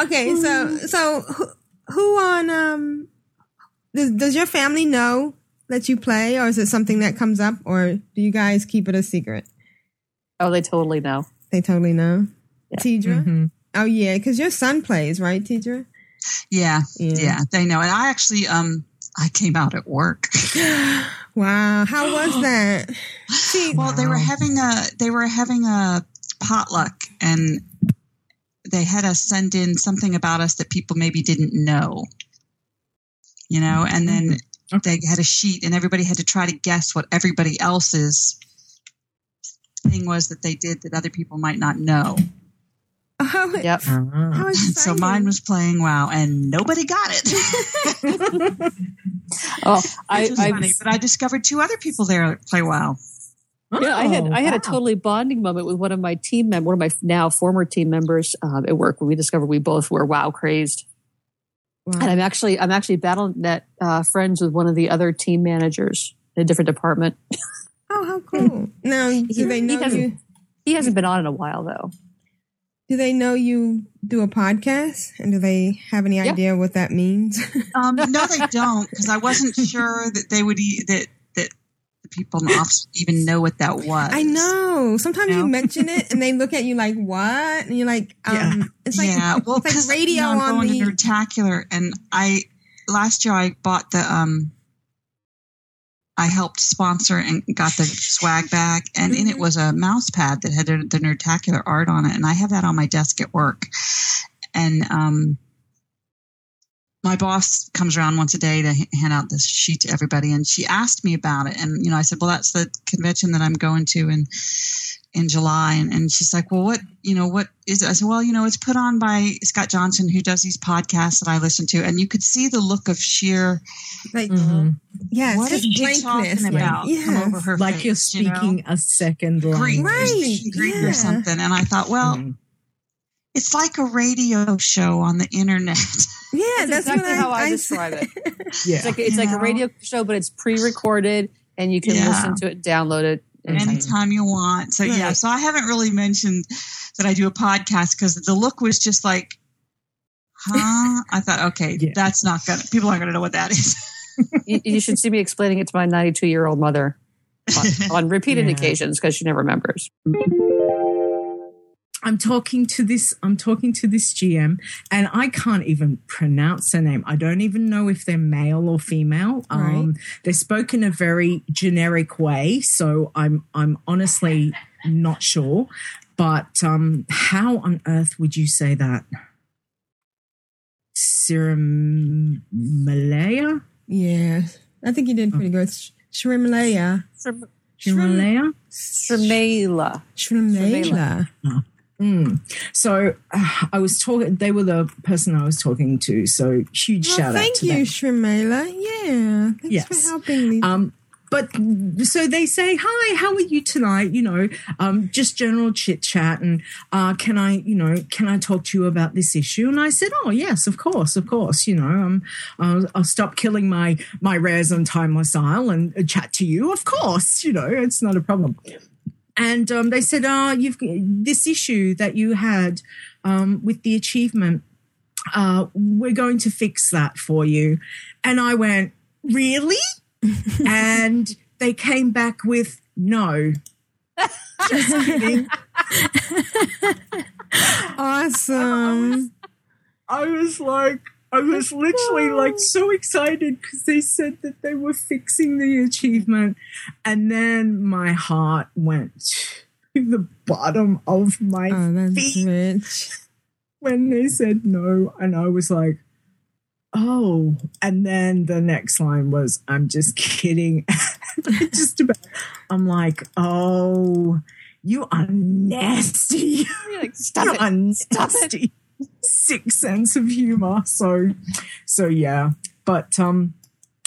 okay, so so who, who on um does, does your family know that you play, or is it something that comes up, or do you guys keep it a secret? Oh, they totally know. They totally know. Tidra? Mm-hmm. Oh yeah, because your son plays, right, Tidra? Yeah, Yeah. yeah, they know. And I actually, um, I came out at work. Wow, how was that? well, they were having a they were having a potluck, and they had us send in something about us that people maybe didn't know. You know, and then they had a sheet, and everybody had to try to guess what everybody else's thing was that they did that other people might not know. Oh, Yep. So mine was playing WoW, and nobody got it. Oh, I, Which was I funny, but I discovered two other people there that play WoW. Yeah, I had Oh, I had a totally bonding moment with one of my team mem- one of my now former team members um, at work when we discovered we both were WoW crazed. And I'm actually I'm actually BattleNet uh, friends with one of the other team managers in a different department. Oh, how cool! Now, do He- they he know hasn't- you? He hasn't been on in a while though. Do they know you do a podcast, and do they have any idea what that means? Um, no, they don't, because I wasn't sure that they would e- that that the people in the office even know what that was. I know. Sometimes you No. mention it, and they look at you like, "What?" And you're like, um, "It's like yeah, well, it's like radio you know, I'm on going the." to Nerdtacular, and I last year I bought the um, I helped sponsor and got the swag bag, and in it Mm-hmm. was a mouse pad that had the, the Nerdtacular art on it, and I have that on my desk at work, and um. My boss comes around once a day to hand out this sheet to everybody, and she asked me about it. And you know, I said, "Well, that's the convention that I'm going to in in July." And, and she's like, "Well, what you know, what is it?" I said, "Well, you know, it's put on by Scott Johnson, who does these podcasts that I listen to." And you could see the look of sheer, like, Mm-hmm. yes, what is just she blankness. talking about? Yes. Come over her like face, you're you know? speaking a second language. Greek, Right, Greek yeah. or something. And I thought, well, Mm-hmm. It's like a radio show on the internet. Yeah, That's, that's, exactly what how I I describe it. Yeah. It's like it's You like a radio show, but it's pre-recorded, and you can Yeah. listen to it, download it. anytime. anytime you want. So yeah, so I haven't really mentioned that I do a podcast because the look was just like, huh? I thought, okay, Yeah. that's not gonna. People aren't gonna know what that is. you, you should see me explaining it to my 92 year old mother on, on repeated Yeah. occasions because she never remembers. I'm talking to this. I'm talking to this GM, and I can't even pronounce their name. I don't even know if they're male or female. Um, they spoke in a very generic way, so I'm I'm honestly not sure. But um, how on earth would you say that? Serum Malaya? Yeah, I think you did pretty good. Sh- Shrimlaya. Shrimalaya? Shrimela. Shrimela. Mm. So uh, I was talking. They were the person I was talking to. So huge Well, shout out thank to you, them. Shrimela. Yeah, thanks Yes. for helping me. Um, but so they say, "Hi, how are you tonight?" You know, um, just general chit chat, and uh, can I, you know, can I talk to you about this issue? And I said, "Oh, yes, of course, of course." You know, um, I'll, I'll stop killing my my rares on timeless isle and uh, chat to you. Of course, you know, it's not a problem. And um, they said, "Ah, you've this issue that you had um, with the achievement. Uh, we're going to fix that for you." And I went, "Really?" and they came back with no. Just kidding. awesome. I was like, I was literally like so excited because they said that they were fixing the achievement. And then my heart went to the bottom of my Oh, feet rich. when they said no. And I was like, oh. And then the next line was, I'm just kidding. just about, I'm like, oh, you are nasty. You're like, stop you it. Stop it. Sick sense of humor. So, so yeah. But, um,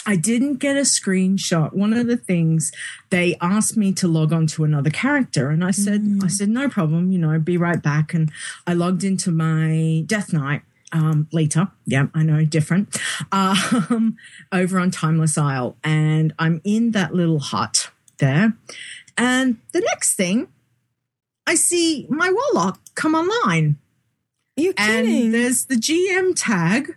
I didn't get a screenshot. One of the things they asked me to log on to another character, and I said, I said, no problem, you know, be right back. And I logged into my Death Knight um, later. Yeah, I know, different. Um, over on Timeless Isle, and I'm in that little hut there. And the next thing, I see my Warlock come online. You kidding? And there's the GM tag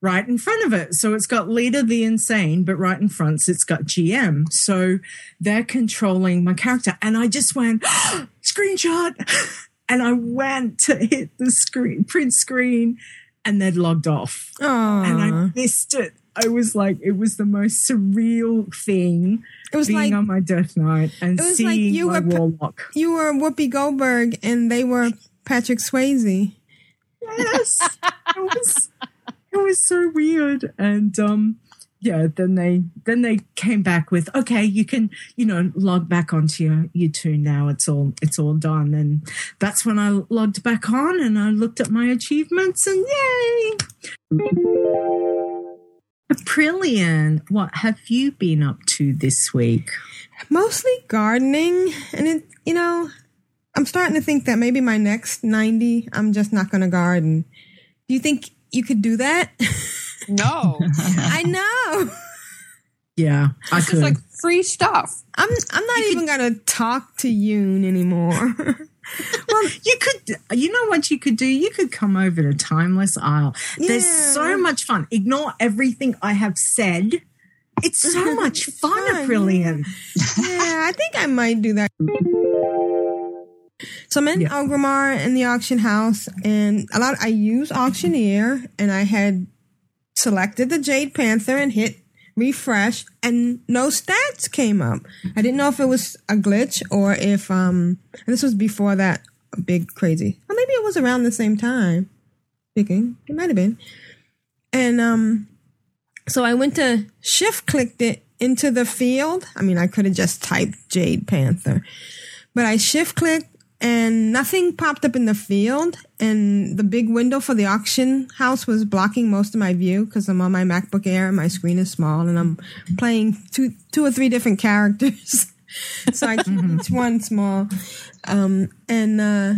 right in front of it. So it's got Leader the Insane, but right in front it's got GM. So they're controlling my character. And I just went, screenshot. And I went to hit the screen, print screen, and they'd logged off. And I missed it. I was like, it was the most surreal thing. It was being like- on my death knight and It was seeing like you my were warlock. you were Whoopi Goldberg and they were Patrick Swayze. Yes, it was it was so weird. And um, yeah, then they then they came back with okay, you can you know log back onto your tune now. It's all it's all done. And that's when I logged back on and I looked at my achievements and yay. Aprillian, what have you been up to this week? Mostly gardening, and it you know, I'm starting to think that maybe my next 90, I'm just not going to garden. Do you think you could do that? No. I know. Yeah, I It's could. like free stuff. I'm I'm not even gonna talk to Yoon anymore. well, you could, you know what you could do? You could come over to Timeless Isle. There's so much fun. Ignore everything I have said. It's so much fun, Aprillian. yeah, I think I might do that. So I'm in Orgrimmar in the auction house, and a lot. I use auctioneer, and I had selected the Jade Panther and hit refresh, and no stats came up. I didn't know if it was a glitch or if um. This was before that big crazy, or maybe it was around the same time. Thinking it might have been, and um. So I went to shift clicked it into the field. I mean, I could have just typed Jade Panther, but I shift clicked and nothing popped up in the field. And the big window for the auction house was blocking most of my view because I'm on my MacBook Air and my screen is small and I'm playing two, two or three different characters. so I keep each one small. Um, and, uh,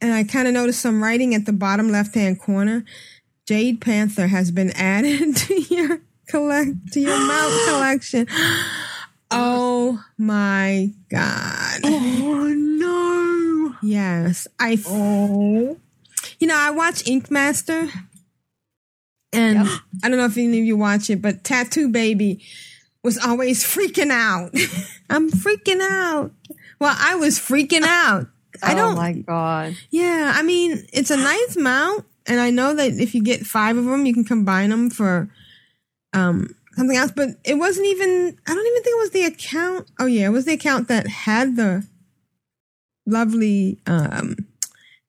and I kind of noticed some writing at the bottom left hand corner. Jade Panther has been added to your collect to your mount collection. Oh my god. Oh no. Yes. I Oh. You know, I watch Ink Master. And I don't know if any of you watch it, but Tattoo Baby was always freaking out. I'm freaking out. Well, I was freaking out. I don't Oh my god. Yeah, I mean, it's a nice mount, and I know that if you get five of them, you can combine them for um something else. But it wasn't even. I don't even think it was the account. Oh yeah, it was the account that had the lovely um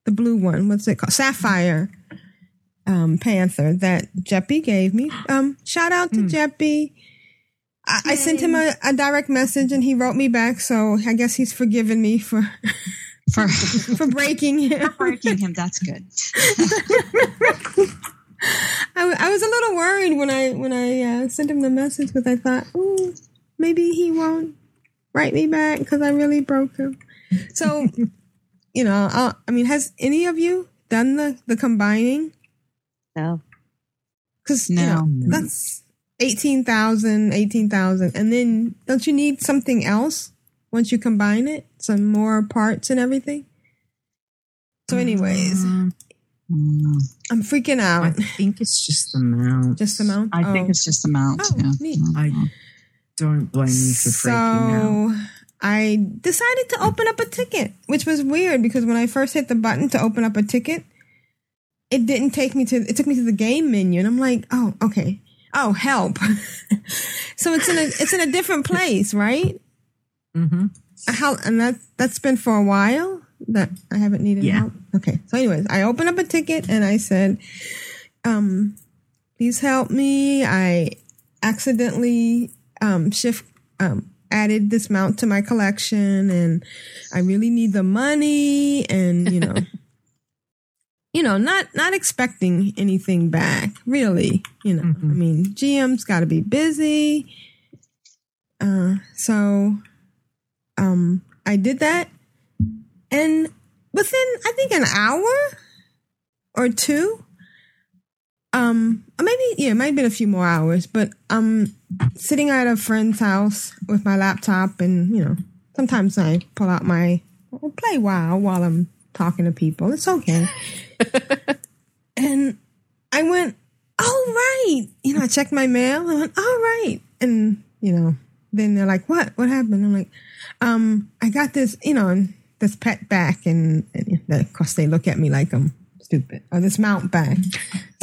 the blue one. What's it called? Sapphire um Panther that Jeppy gave me. Um, shout out to Jeppy. I, I sent him a, a direct message and he wrote me back, so I guess he's forgiven me for for for breaking him. breaking him. That's good. I, I, was a little worried when I when I uh, sent him the message because I thought, ooh, maybe he won't write me back because I really broke him. So, you know, i I mean, has any of you done the the combining? No, because No. you know that's 18,000, 18,000. and then don't you need something else once you combine it, some more parts and everything? So, anyways, um, mm. I'm freaking out. I think it's just the mount. Just the mount. I think Oh. it's just the mount. Oh, yeah. neat. I don't blame you for freaking out. I decided to open up a ticket, which was weird because when I first hit the button to open up a ticket, it didn't take me to. It took me to the game menu, and I'm like, oh, okay. Oh, help. so it's in a it's in a different place, right? Mm-hmm. How and that that's been for a while that I haven't needed Yeah. help. Okay. So anyways, I opened up a ticket and I said, um, please help me. I accidentally um shift um added this mount to my collection and I really need the money and you know you know, not not expecting anything back, really. You know, I mean, GM's got to be busy. Uh, so, um, I did that, and within I think an hour or two, um, maybe yeah, it might have been a few more hours, but I'm sitting at a friend's house with my laptop, and you know, sometimes I pull out my I play WoW while I'm talking to people. It's okay. and I went, all right. You know, I checked my mail. I went, all right. And, you know, then they're like, what? What happened? I'm like, um, I got this, you know, this pet back. And, and of course, they look at me like I'm stupid. Or this mount back.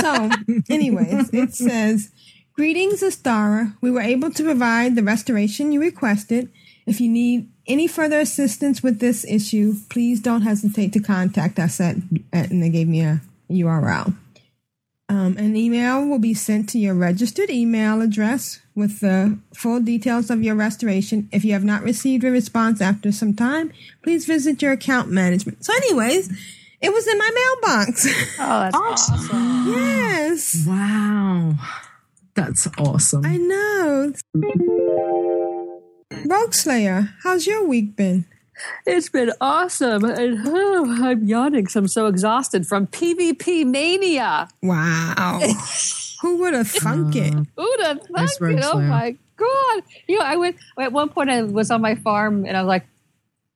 So, anyways, it says, Greetings, Astara. We were able to provide the restoration you requested. If you need any further assistance with this issue, please don't hesitate to contact us at, at and they gave me a URL. Um, an email will be sent to your registered email address with the full details of your restoration. If you have not received a response after some time, please visit your account management. So, anyways, it was in my mailbox. Oh, that's awesome. yes. Wow. That's awesome. I know. Rogue Slayer, how's your week been? It's been awesome. And, oh, I'm yawning because I'm so exhausted from PvP mania. Wow. Who would have thunk it? Who'd have thunk Nice rogue it? Oh my god! You know, I went at one point. I was on my farm, and I was like,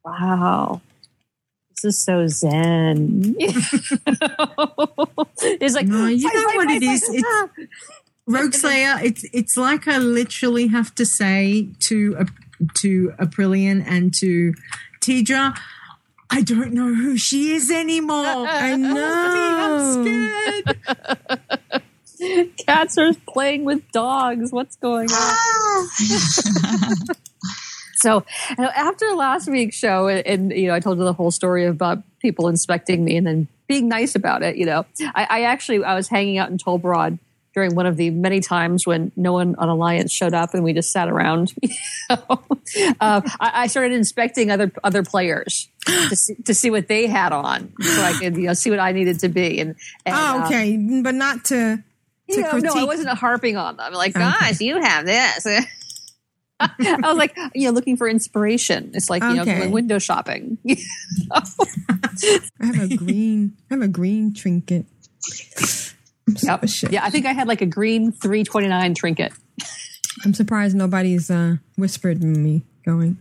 "Wow, this is so zen." it's like, No, you know what it is? It's ah. Rogue Slayer. It's it's like I literally have to say to a, to Aprillian and to Tidra, I don't know who she is anymore. I know. I'm scared. Cats are playing with dogs. What's going on? so uh, after last week's show, and, and, you know, I told you the whole story about people inspecting me and then being nice about it. You know, I, I actually I was hanging out in Tol Barad during one of the many times when no one on Alliance showed up and we just sat around. Uh, I, I started inspecting other other players to see, to see what they had on, so I could you know see what I needed to be. And, and oh, uh, okay, but not to to you know, no, I wasn't harping on them. Like, Okay. guys, you have this. I was like, you know, looking for inspiration. It's like, you know, Okay. going window shopping. I have a green. I have a green trinket. Yep. Yeah, I think I had like a green 329 trinket. I'm surprised nobody's uh, whispered in me going.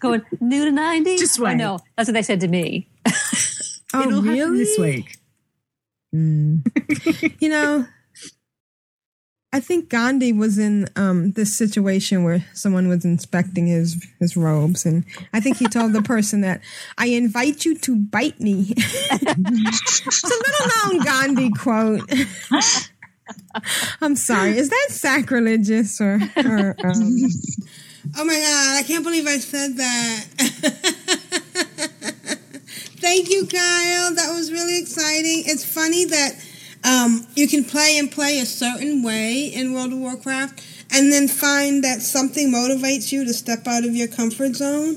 Going new to 90? Just wait. no, that's what they said to me. Oh, It'll really? this week. Mm. you know, I think Gandhi was in um, this situation where someone was inspecting his his robes, and I think he told the person that I invite you to bite me. it's a little known Gandhi quote. I'm sorry, is that sacrilegious or? or um, Oh my god, I can't believe I said that. Thank you, Kyle. That was really exciting. It's funny that um, you can play and play a certain way in World of Warcraft and then find that something motivates you to step out of your comfort zone.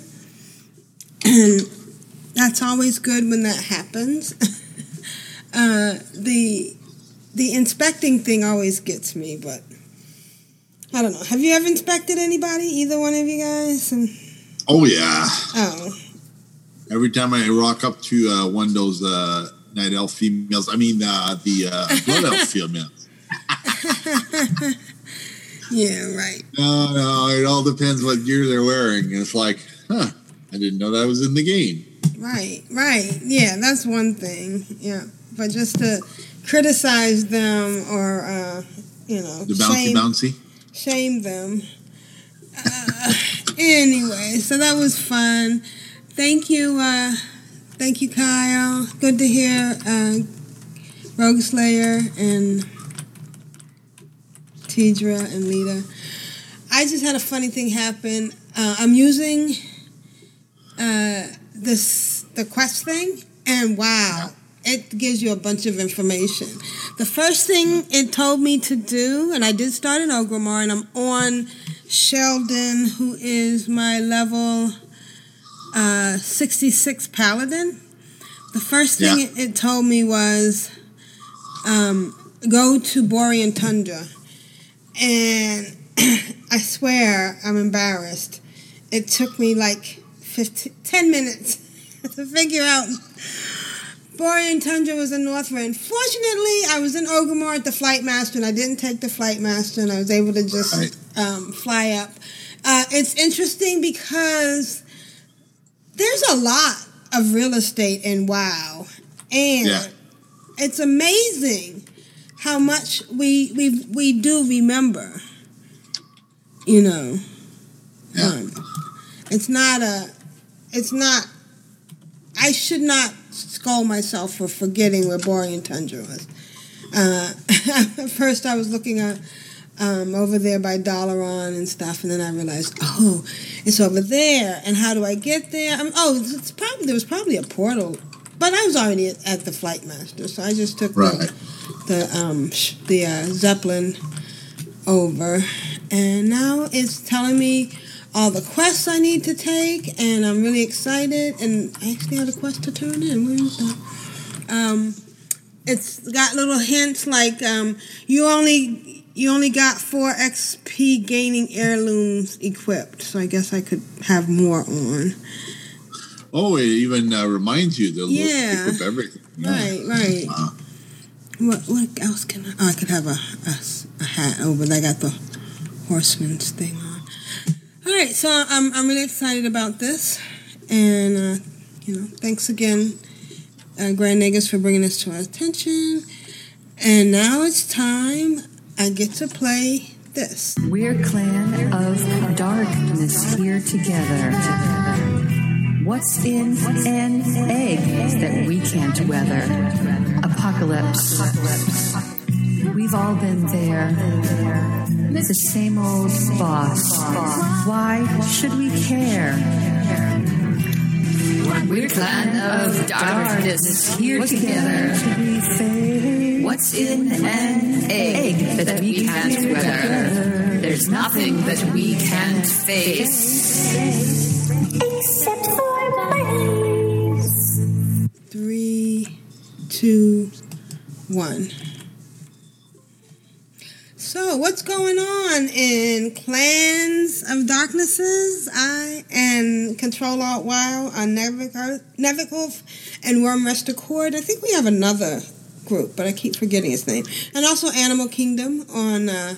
And that's always good when that happens. uh, the the inspecting thing always gets me, but I don't know. Have you ever inspected anybody? Either one of you guys? And Oh yeah. oh, Every time I rock up to uh, one of those uh, night elf females, I mean uh, the uh, blood elf females. yeah, right. No, no, it all depends what gear they're wearing. It's like, huh, I didn't know that was in the game. Right, right. Yeah, that's one thing. Yeah. But just to criticize them or, uh, you know, The bouncy shame, bouncy. shame them. Uh, anyway, so that was fun. Thank you, uh, thank you, Kyle. Good to hear uh, Rogue Slayer and Tidra and Lita. I just had a funny thing happen. Uh, I'm using uh, this the quest thing, and wow, it gives you a bunch of information. The first thing it told me to do, and I did start in Orgrimmar, and I'm on Sheldon, who is my level uh, 66 paladin. The first thing Yeah. it, it told me was um, go to Borean Tundra. And I swear I'm embarrassed. It took me like 15, 10 minutes to figure out Borean Tundra was in Northrend. Fortunately, I was in Orgrimmar at the Flight Master, and I didn't take the Flight Master, and I was able to just um, fly up. Uh, it's interesting because there's a lot of real estate in WoW, and Yeah. it's amazing how much we we we do remember. You know, um, it's not a, it's not. I should not scold myself for forgetting where Borean Tundra was. Uh, first, I was looking at um, over there by Dalaran and stuff, and then I realized, oh, it's over there. And how do I get there? i oh, it's, probably there was probably a portal, but I was already at, at the flight master, so I just took Right. the the um the uh, zeppelin over, and now it's telling me all the quests I need to take, and I'm really excited. And I actually have a quest to turn in. Where is that? Um, it's got little hints like um, you only you only got four XP gaining heirlooms equipped, so I guess I could have more on. Oh, it even uh, reminds you to Yeah. equip everything. Right, right. What what else can I? Oh, I could have a a hat. Oh, but I got the horseman's thing on. All right, so I'm I'm really excited about this, and uh, you know, thanks again, uh, Grand Nagus, for bringing this to our attention. And now it's time I get to play this. We're clan of darkness here together. What's in an egg that we can't weather? Apocalypse. We've all been there. It's the same old boss. Why should we care? We're clan of darkness here together. What's in an egg that we can't weather? There's nothing that we can't face. Except for bunnies. Three, two, one. So, what's going on in Clans of Darknesses? I and Control Alt WoW on Nevikov and Wyrmrest Accord. I think we have another group, but I keep forgetting its name. And also Animal Kingdom on, uh,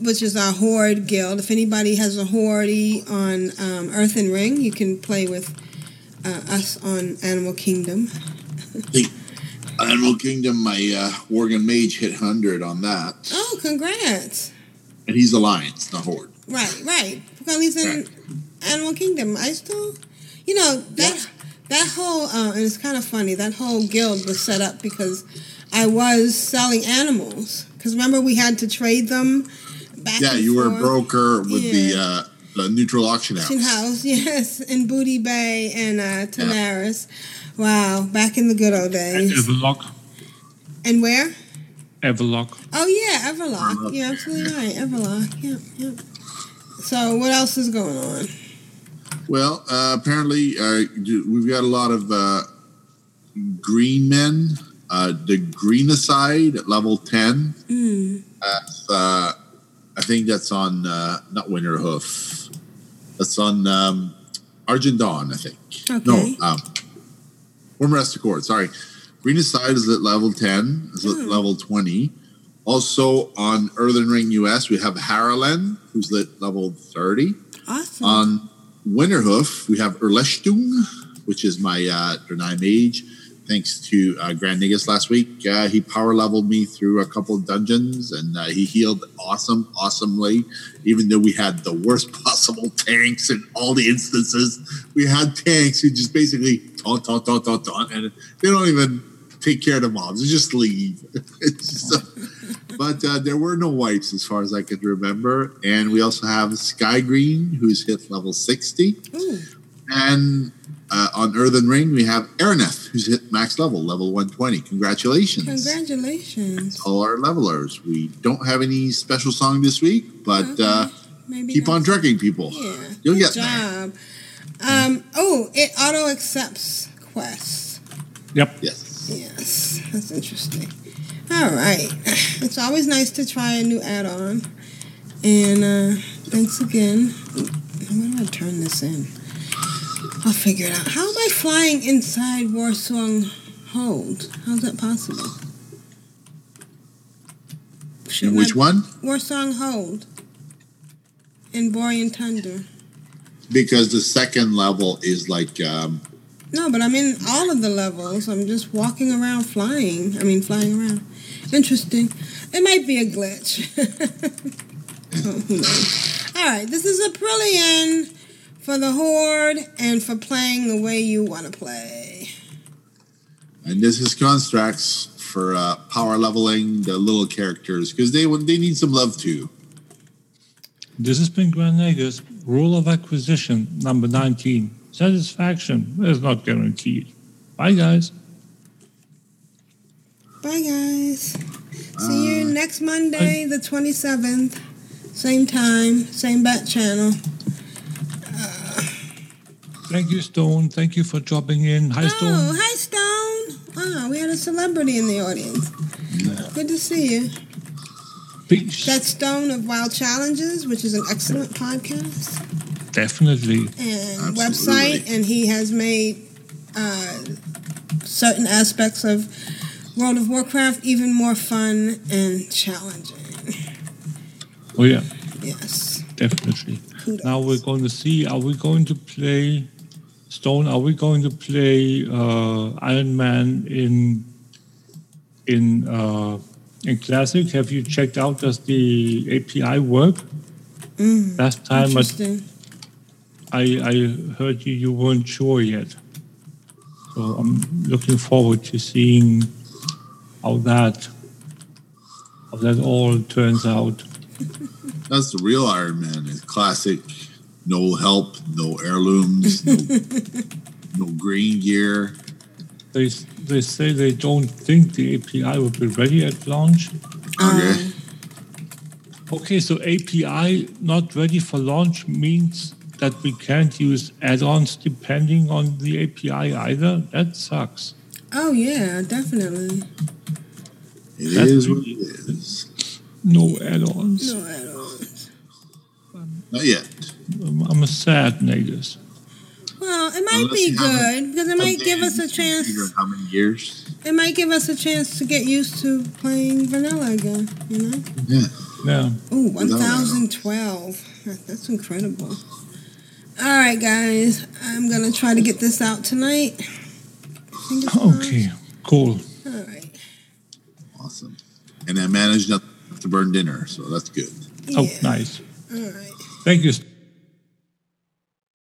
which is our Horde guild. If anybody has a Horde on um, Earthen Ring, you can play with uh, us on Animal Kingdom. Animal Kingdom, my uh, Worgen Mage hit 100 on that. Oh, congrats! And he's Alliance, not Horde. Right, right. Because he's in Animal Kingdom. I still, you know, that that whole uh, and it's kind of funny. That whole guild was set up because I was selling animals. Because remember, we had to trade them. Back Yeah, you were a broker with the, uh, the neutral auction house. Auction house, yes, in Booty Bay and uh, Tanaris. Wow, back in the good old days. And Everlook. And where? Everlook. Oh yeah, Everlook. You're absolutely right, Everlook. Yep, yep. So what else is going on? Well, uh, apparently, uh, we've got a lot of uh, green men. Uh, the Greenicide at level 10. Mm. That's, uh, I think that's on, uh, not Winterhoof. That's on um, Argent Dawn, I think. Okay. No, um, Wyrmrest Accord, sorry. Greenicide is at level 10, is at Hmm. level 20. Also on Earthen Ring US, we have Haralen, who's at level 30. Awesome. On Winterhoof, we have Erleshtung, which is my uh, Draenei mage. Thanks to uh, Grand Nagus last week, uh, he power leveled me through a couple of dungeons, and uh, he healed awesome, awesomely. Even though we had the worst possible tanks in all the instances, we had tanks who just basically taunt, taunt, taunt, taunt, taunt, and they don't even take care of the mobs. They just leave. Uh, but uh, there were no wipes as far as I could remember. And we also have Sky Green, who's hit level 60. And uh, on Earthen Ring, we have Araneth, who's hit max level, level 120. Congratulations. Congratulations. All our levelers. We don't have any special song this week, but uh, Maybe keep on trekking, people. Yeah. You'll Good get there. Job. Um, oh, it auto accepts quests. Yep. Yes. Yes, that's interesting. All right. It's always nice to try a new add-on. And uh, thanks again. Where do I turn this in? I'll figure it out. How am I flying inside Warsong Hold? How's that possible? And which one? Warsong Hold. In Borean Tundra. Because the second level is like um, No, but I'm in all of the levels. I'm just walking around flying. I mean, flying around. Interesting. It might be a glitch. Oh, who? All right, this is Aprillian for the Horde and for playing the way you want to play. And this is Constraxx for uh, power leveling the little characters because they they need some love too. This has been Grand Nagus, Rule of Acquisition number 19. Satisfaction is not guaranteed. Bye, guys. Bye, guys. See you uh, next Monday, the 27th. Same time, same bat channel. Uh. Thank you, Stone. Thank you for dropping in. Hi, Stone. Oh, Stone. hi, Stone. Wow, we had a celebrity in the audience. Good to see you. That's Stone of Wild Challenges, which is an excellent podcast Definitely. and website, and he has made uh, certain aspects of World of Warcraft even more fun and challenging. Oh, yeah. Yes. Definitely. Now we're going to see. Are we going to play Stone? Are we going to play uh, Iron Man in in uh, in Classic? Have you checked out does the API work? Mm, Last time I. I I heard you you weren't sure yet. So I'm looking forward to seeing how that how that all turns out. That's the real Iron Man. It's classic. No help, no heirlooms, no, no green gear. They they say they don't think the API will be ready at launch. Okay. Okay, so API not ready for launch means that we can't use add-ons depending on the API either. That sucks. Oh yeah, definitely. It That is what it is. No add-ons. No add-ons. Not yet. I'm, I'm a sad nagus. Well, it might Unless be good because it might give us a chance. How many years? It might give us a chance to get used to playing vanilla again. You know. Yeah. Yeah. Ooh, Without 1012. That's incredible. All right, guys. I'm going to try to get this out tonight. Fingers crossed. Okay, cool. All right. Awesome. And I managed not to burn dinner, so that's good. Oh, nice. All right. Thank you.